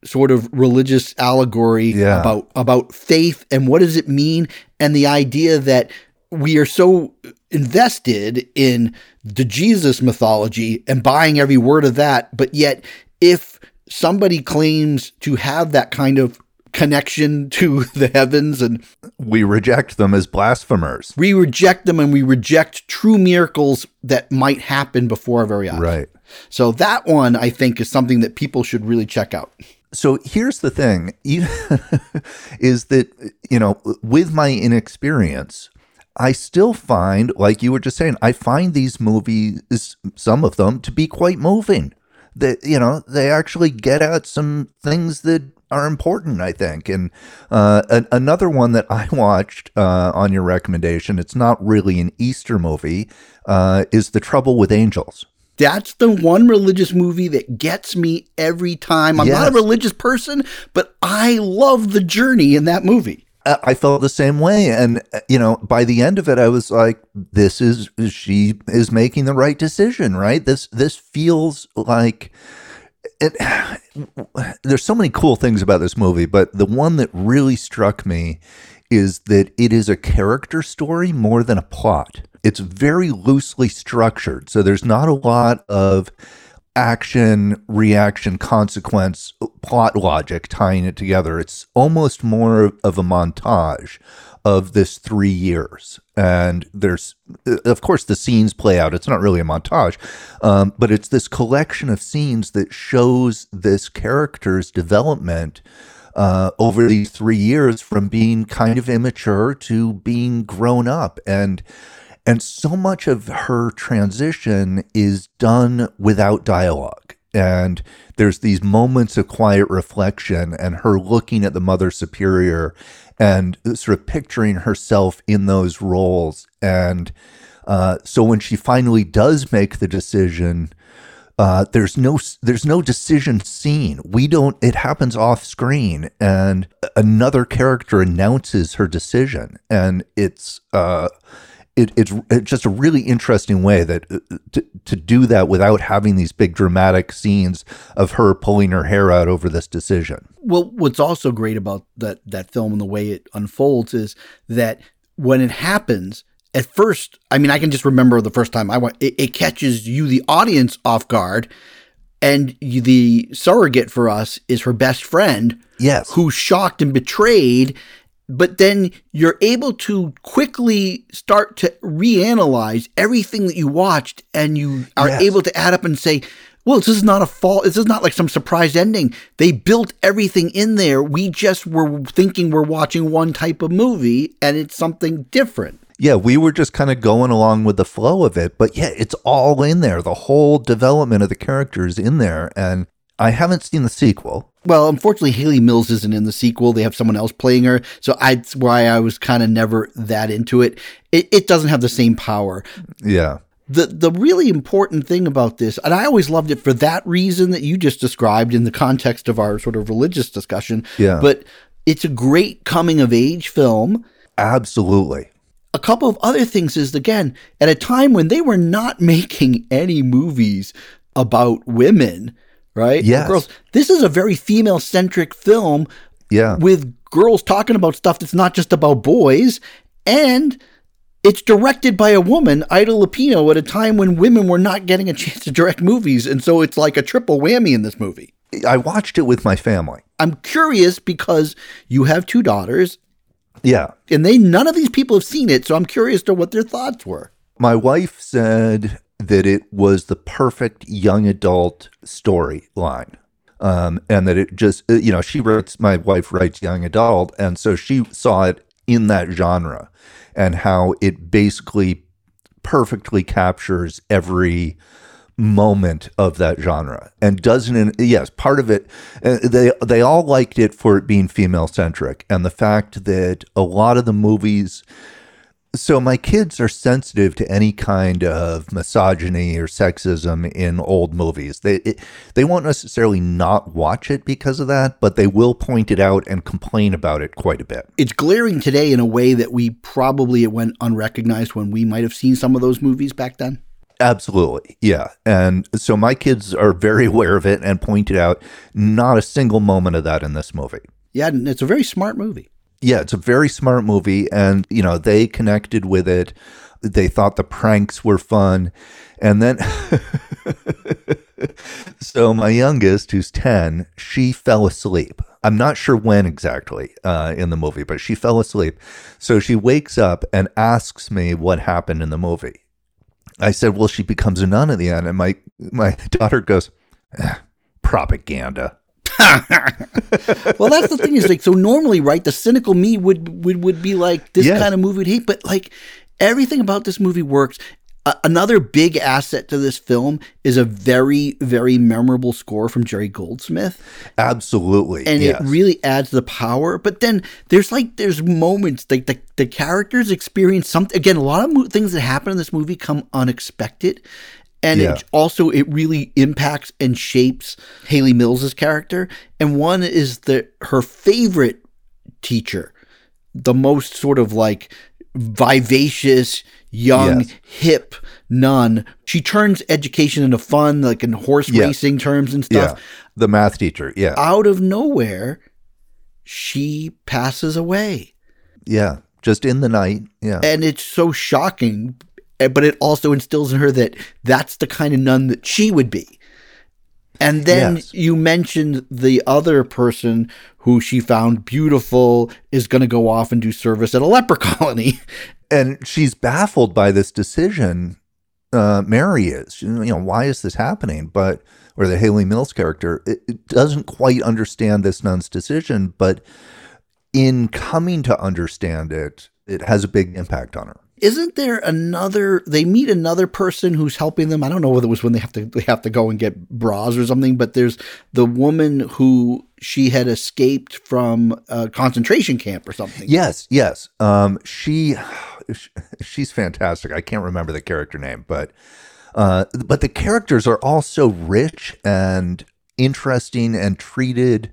sort of religious allegory Yeah. about about faith and what does it mean, and the idea that we are so invested in the Jesus mythology and buying every word of that, but yet if somebody claims to have that kind of connection to the heavens and We reject them as blasphemers. we reject them and we reject true miracles that might happen before our very eyes. Right. So that one I think is something that people should really check out. So here's the thing is that, you know, with my inexperience, I still find, like you were just saying, I find these movies, some of them, to be quite moving. That, you know, they actually get at some things that are important, I think. And uh, an- another one that I watched uh, on your recommendation, it's not really an Easter movie, uh, is The Trouble with Angels. That's the one religious movie that gets me every time. I'm not a religious person, but I love the journey in that movie. I I felt the same way, and uh, you know, by the end of it, I was like, "This is she is making the right decision, right? This this feels like." It, there's so many cool things about this movie, but the one that really struck me is that it is a character story more than a plot. It's very loosely structured, so there's not a lot of action, reaction, consequence, plot logic tying it together. It's almost more of a montage of this three years. And there's, of course, the scenes play out. It's not really a montage, um, but it's this collection of scenes that shows this character's development uh, over these three years from being kind of immature to being grown up. And and so much of her transition is done without dialogue. And there's these moments of quiet reflection and her looking at the Mother Superior and sort of picturing herself in those roles. And uh, so when she finally does make the decision, uh, there's no there's no decision scene. We don't. It happens off screen, and another character announces her decision, and it's uh, it, it's it's just a really interesting way that uh, to, to do that without having these big dramatic scenes of her pulling her hair out over this decision. Well, what's also great about that that film and the way it unfolds is that when it happens, at first, I mean, I can just remember the first time I went, it, it catches you, the audience, off guard, and you, the surrogate for us is her best friend Yes. who's shocked and betrayed but then you're able to quickly start to reanalyze everything that you watched and you are Yes. able to add up and say well this is not a fault this is not like some surprise ending they built everything in there we just were thinking we're watching one type of movie and it's something different Yeah, we were just kind of going along with the flow of it, but yeah, it's all in there. The whole development of the characters in there, and I haven't seen the sequel. Well, unfortunately, Hayley Mills isn't in the sequel. They have someone else playing her, so I, that's why I was kind of never that into it. it. It doesn't have the same power. Yeah, The the really important thing about this, and I always loved it for that reason that you just described in the context of our sort of religious discussion. Yeah. But it's a great coming of age film. absolutely. A couple of other things is again at a time when they were not making any movies about women, right? Yes. Girls. This is a very female centric film Yeah, with girls talking about stuff that's not just about boys and it's directed by a woman, Ida Lupino, at a time when women were not getting a chance to direct movies. And so it's like a triple whammy in this movie. I watched it with my family. I'm curious because you have two daughters Yeah, and they none of these people have seen it. So I'm curious to what their thoughts were. my wife said that it was the perfect young adult storyline. Um, and that it just, uh, you know, she writes, my wife writes young adult. And so she saw it in that genre and how it basically perfectly captures every moment of that genre and doesn't yes part of it uh, they they all liked it for it being female centric and the fact that a lot of the movies so my kids are sensitive to any kind of misogyny or sexism in old movies. They it, they won't necessarily not watch it because of that, but they will point it out and complain about it quite a bit. It's glaring today in a way that we probably it went unrecognized when we might have seen some of those movies back then. Absolutely. Yeah. And so my kids are very aware of it and pointed out not a single moment of that in this movie. Yeah, and it's a very smart movie. Yeah, it's a very smart movie and you know, they connected with it. They thought the pranks were fun. And then So my youngest, who's 10, she fell asleep. I'm not sure when exactly uh, in the movie, but she fell asleep. So she wakes up and asks me what happened in the movie. I said, "Well, she becomes a nun at the end," and my my daughter goes, "Eh, "Propaganda." well, that's the thing is like so normally, right? The cynical me would would would be like this kind of movie would hate, but like everything about this movie works. Uh, another big asset to this film is a very very memorable score from Jerry Goldsmith, Absolutely, and yes. it really adds the power. But then there's like there's moments like the the characters experience something again. A lot of mo- things that happen in this movie come unexpected. And Yeah. it also it really impacts and shapes Hayley Mills's character. And one is that her favorite teacher, the most sort of like vivacious, young, Yes. hip nun. She turns education into fun, like in horse Yeah. racing terms and stuff. yeah, the math teacher. Yeah, Out of nowhere, she passes away. yeah, just in the night. Yeah, And it's so shocking, but it also instills in her that that's the kind of nun that she would be. And then Yes. you mentioned the other person who she found beautiful is going to go off and do service at a leper colony. and she's baffled by this decision. Uh, Mary is, you know, why is this happening? But or the Hayley Mills character, it, it doesn't quite understand this nun's decision, but in coming to understand it, it has a big impact on her. Isn't there another? They meet another person who's helping them. I don't know whether it was when they have to they have to go and get bras or something. But there's the woman who she had escaped from a concentration camp or something. Yes, yes. Um, she, she's fantastic. I can't remember the character name, but, uh, but the characters are all so rich and interesting and treated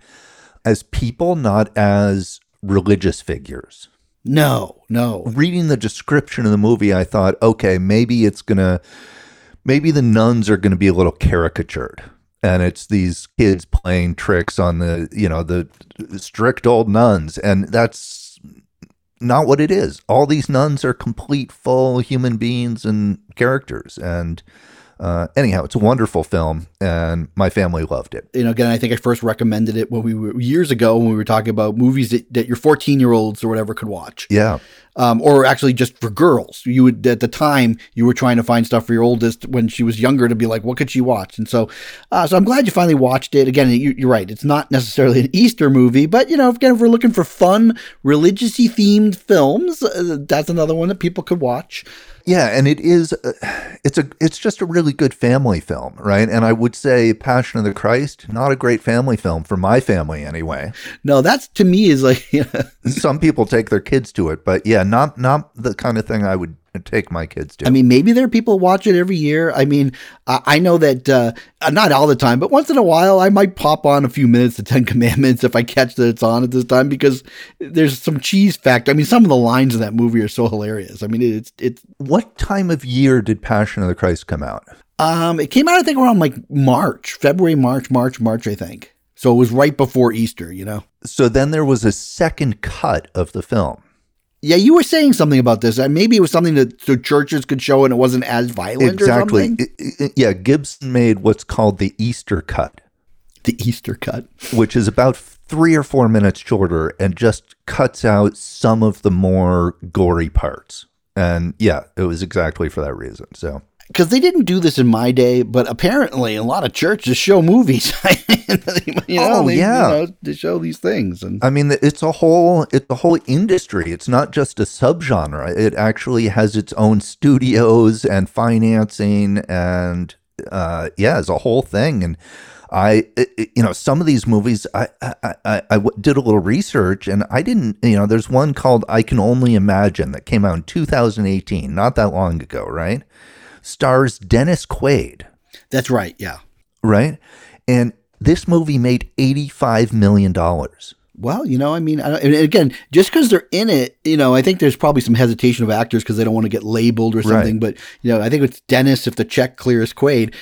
as people, not as religious figures. No, no. Reading the description of the movie, I thought, okay, maybe it's gonna, maybe the nuns are gonna be a little caricatured. And it's these kids playing tricks on the, you know, the strict old nuns. And that's not what it is. All these nuns are complete, full human beings and characters. And Uh, anyhow, it's a wonderful film, and my family loved it. You know, again, I think I first recommended it when we were years ago when we were talking about movies that, that your 14 year olds or whatever could watch. Yeah. Um, or actually just for girls. You would, at the time, you were trying to find stuff for your oldest when she was younger to be like, what could she watch? And so, uh, so I'm glad you finally watched it. Again, you, you're right. It's not necessarily an Easter movie, but, you know, again, if we're looking for fun, religiously themed films, uh, that's another one that people could watch. Yeah, and it is uh, it's a it's just a really good family film, right? And I would say Passion of the Christ, not a great family film for my family anyway. No, that's to me is like Some people take their kids to it, but yeah, not not the kind of thing I would take my kids to. I mean, maybe there are people who watch it every year. I mean, I, know that uh, not all the time, but once in a while, I might pop on a few minutes to Ten Commandments if I catch that it's on at this time because there's some cheese factor. I mean, some of the lines in that movie are so hilarious. I mean, it's it's. what time of year did Passion of the Christ come out? Um, it came out I think around like March, February, March, March, March. I think so. It was right before Easter. You know. So then there was a second cut of the film. Yeah, you were saying something about this. Maybe it was something that the churches could show and it wasn't as violent exactly. or something. It- it- yeah, Gibson made what's called the Easter cut. The Easter cut. which is about three or four minutes shorter and just cuts out some of the more gory parts. And yeah, it was exactly for that reason. So because they didn't do this in my day, but apparently a lot of churches show movies. you know, Oh, they, yeah. you know, to show these things, and I mean, it's a whole it's a whole industry. It's not just a subgenre. It actually has its own studios and financing, and uh, yeah, it's a whole thing. And I, it- you know, some of these movies, I I I did a little research, and I didn't, you know, there's one called "I Can Only Imagine" that came out in 2018, not that long ago, right? Stars Dennis Quaid, that's right. Yeah. right? And this movie made 85 million dollars. Well, you know, I mean, I again, just because they're in it, you know, I think there's probably some hesitation of actors because they don't want to get labeled or something. But you know, I think it's Dennis if the check clears Quaid.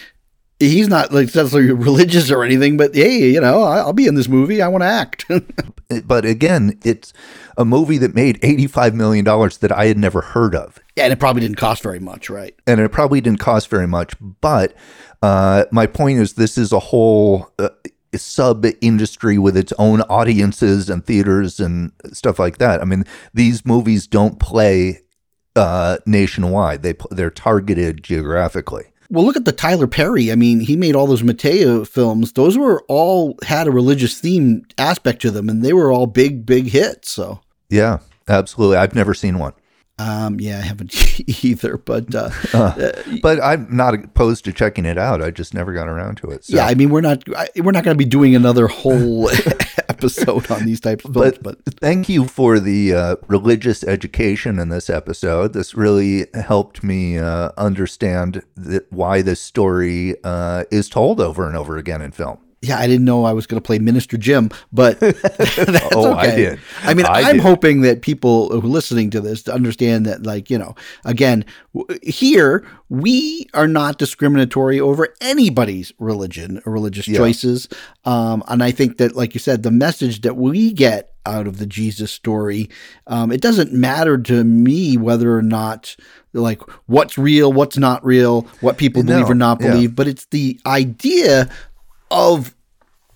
He's not like necessarily religious or anything, but hey, you know, I'll be in this movie. I want to act. but again, it's a movie that made $85 million that I had never heard of. yeah, and it probably didn't cost very much, right? And it probably didn't cost very much. But uh, my point is, this is a whole uh, sub industry with its own audiences and theaters and stuff like that. I mean, these movies don't play uh, nationwide, they, they're targeted geographically. Well, look at the Tyler Perry. I mean, he made all those Madea films. Those were all had a religious theme aspect to them, and they were all big, big hits. So, Yeah, absolutely. I've never seen one. um, yeah, I haven't either. But uh, But I'm not opposed to checking it out. I just never got around to it. So. yeah, I mean, we're not I- we're not going to be doing another whole episode on these types of films. But, But, thank you for the uh, religious education in this episode. This really helped me uh, understand that why this story uh, is told over and over again in film. Yeah, I didn't know I was going to play Minister Jim, but Oh, okay. I did. I mean, I I'm did. hoping that people who are listening to this to understand that, like, you know, again, w- here we are not discriminatory over anybody's religion or religious choices. Um, and I think that, like you said, the message that we get out of the Jesus story, um, it doesn't matter to me whether or not. Like what's real, what's not real, what people No, believe or not yeah. believe, but it's the idea of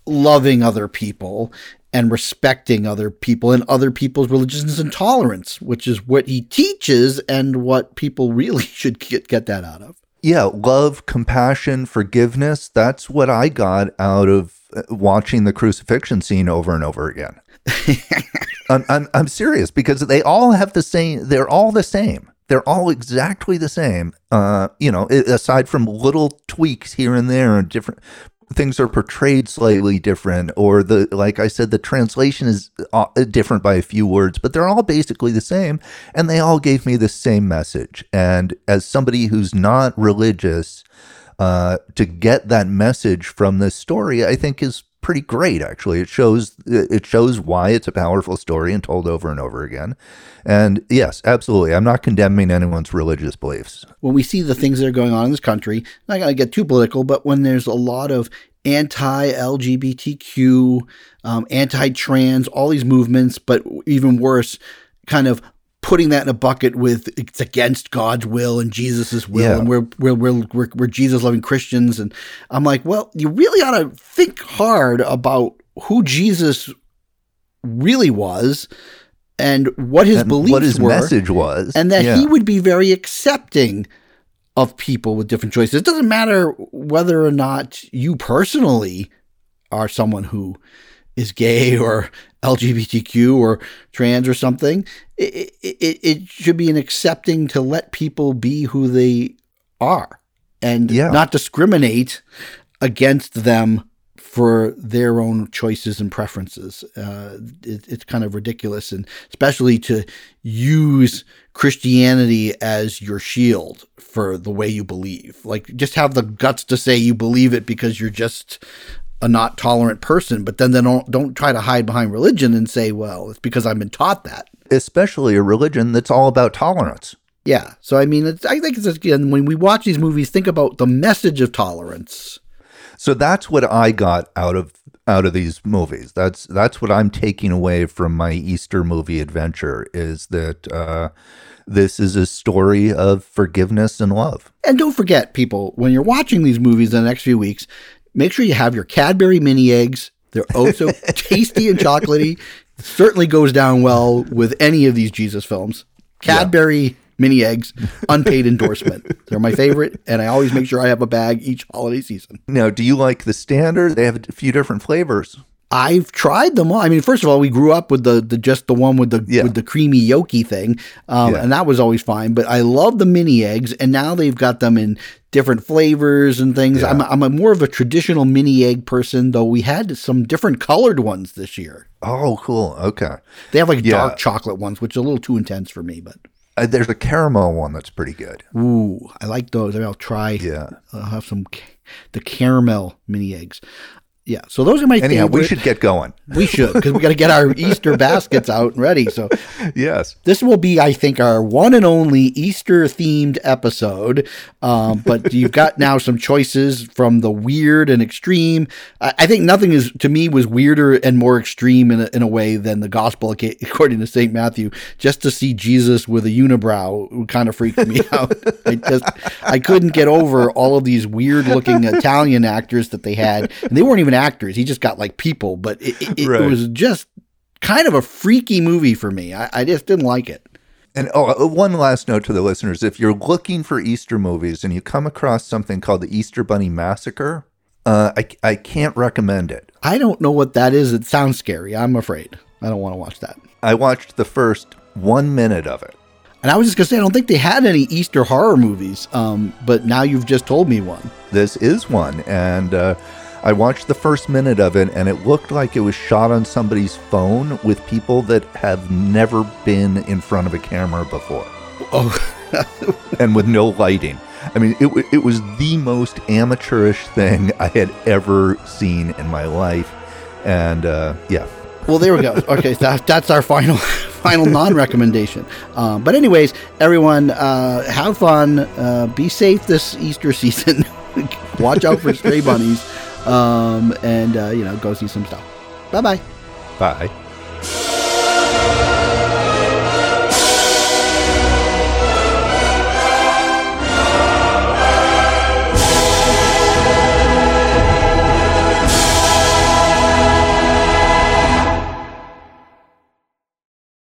loving other people and respecting other people and other people's religions and tolerance, which is what he teaches and what people really should get, get that out of. Yeah, love, compassion, forgiveness. That's what I got out of uh, watching the crucifixion scene over and over again. I'm, I'm, I'm serious because they all have the same, they're all the same. They're all exactly the same. Uh, you know, aside from little tweaks here and there and different things are portrayed slightly different or the like I said the translation is uh, different by a few words but they're all basically the same and they all gave me the same message. And as somebody who's not religious uh, to get that message from this story I think is pretty great actually. It shows it shows why it's a powerful story and told over and over again. And yes absolutely. I'm not condemning anyone's religious beliefs. When we see the things that are going on in this country, not going to get too political, but when there's a lot of anti LGBTQ, um, anti trans, all these movements, but even worse, kind of putting that in a bucket with it's against God's will and Jesus's will, Yeah. and we're we're we're we're, we're Jesus loving Christians, and I'm like, well, you really ought to think hard about who Jesus really was and what his And beliefs what his were, message was. and that Yeah. he would be very accepting of people with different choices. It doesn't matter whether or not you personally are someone who is gay or LGBTQ or trans or something. It, it, it should be an accepting to let people be who they are and Yeah. not discriminate against them for their own choices and preferences. Uh, it, it's kind of ridiculous, and especially to use Christianity as your shield for the way you believe. Like, just have the guts to say you believe it because you're just a not tolerant person, but then they don't don't try to hide behind religion and say, well, it's because I've been taught that. especially a religion that's all about tolerance. Yeah. So I mean, it's, I think it's again when we watch these movies, think about the message of tolerance. So that's what I got out of out of these movies. That's that's what I'm taking away from my Easter movie adventure is that uh, this is a story of forgiveness and love. And don't forget, people, when you're watching these movies in the next few weeks, make sure you have your Cadbury mini eggs. They're oh so tasty and chocolatey. Certainly goes down well with any of these Jesus films. Cadbury mini eggs, unpaid endorsement. They're my favorite, and I always make sure I have a bag each holiday season. Now, do you like the standard? They have a few different flavors. I've tried them all. I mean, first of all, we grew up with the, the just the one with the Yeah. with the creamy yolky thing, um, Yeah. and that was always fine. But I love the mini eggs, and now they've got them in different flavors and things. Yeah. I'm I'm a more of a traditional mini egg person, though. We had some different colored ones this year. Oh, cool. Okay. They have like dark chocolate ones, which are a little too intense for me. But Uh, there's a caramel one that's pretty good. ooh, I like those. I'll try. Yeah. I'll have some the caramel mini eggs. Yeah, so those are my Anyhow, favorite. we should get going. we should because we got to get our Easter baskets out and ready. So Yes. This will be, I think, our one and only Easter themed episode. Um, but you've got now some choices from the weird and extreme. I, I think nothing is, to me, was weirder and more extreme in a, in a way than the gospel according to St. Matthew. Just to see Jesus with a unibrow kind of freaked me out. I just, I couldn't get over all of these weird looking Italian actors that they had. And they weren't even actors. He just got like people, but it, it, it was just kind of a freaky movie for me. I, I just didn't like it. And oh, uh, one last note to the listeners: if you're looking for Easter movies and you come across something called the Easter Bunny Massacre, uh, I I can't recommend it. I don't know what that is. It sounds scary. I'm afraid. I don't want to watch that. I watched the first one minute of it. And I was just gonna say I don't think they had any Easter horror movies. Um, but now you've just told me one. This is one, and uh, I watched the first minute of it, and it looked like it was shot on somebody's phone with people that have never been in front of a camera before, Oh, and with no lighting. I mean, it it was the most amateurish thing I had ever seen in my life, and uh, yeah, well, there we go. Okay, that, that's our final final non-recommendation. Um, but anyways, everyone, uh, have fun. Uh, be safe this Easter season. Watch out for stray bunnies, um, and uh, you know go see some stuff. Bye-bye. Bye.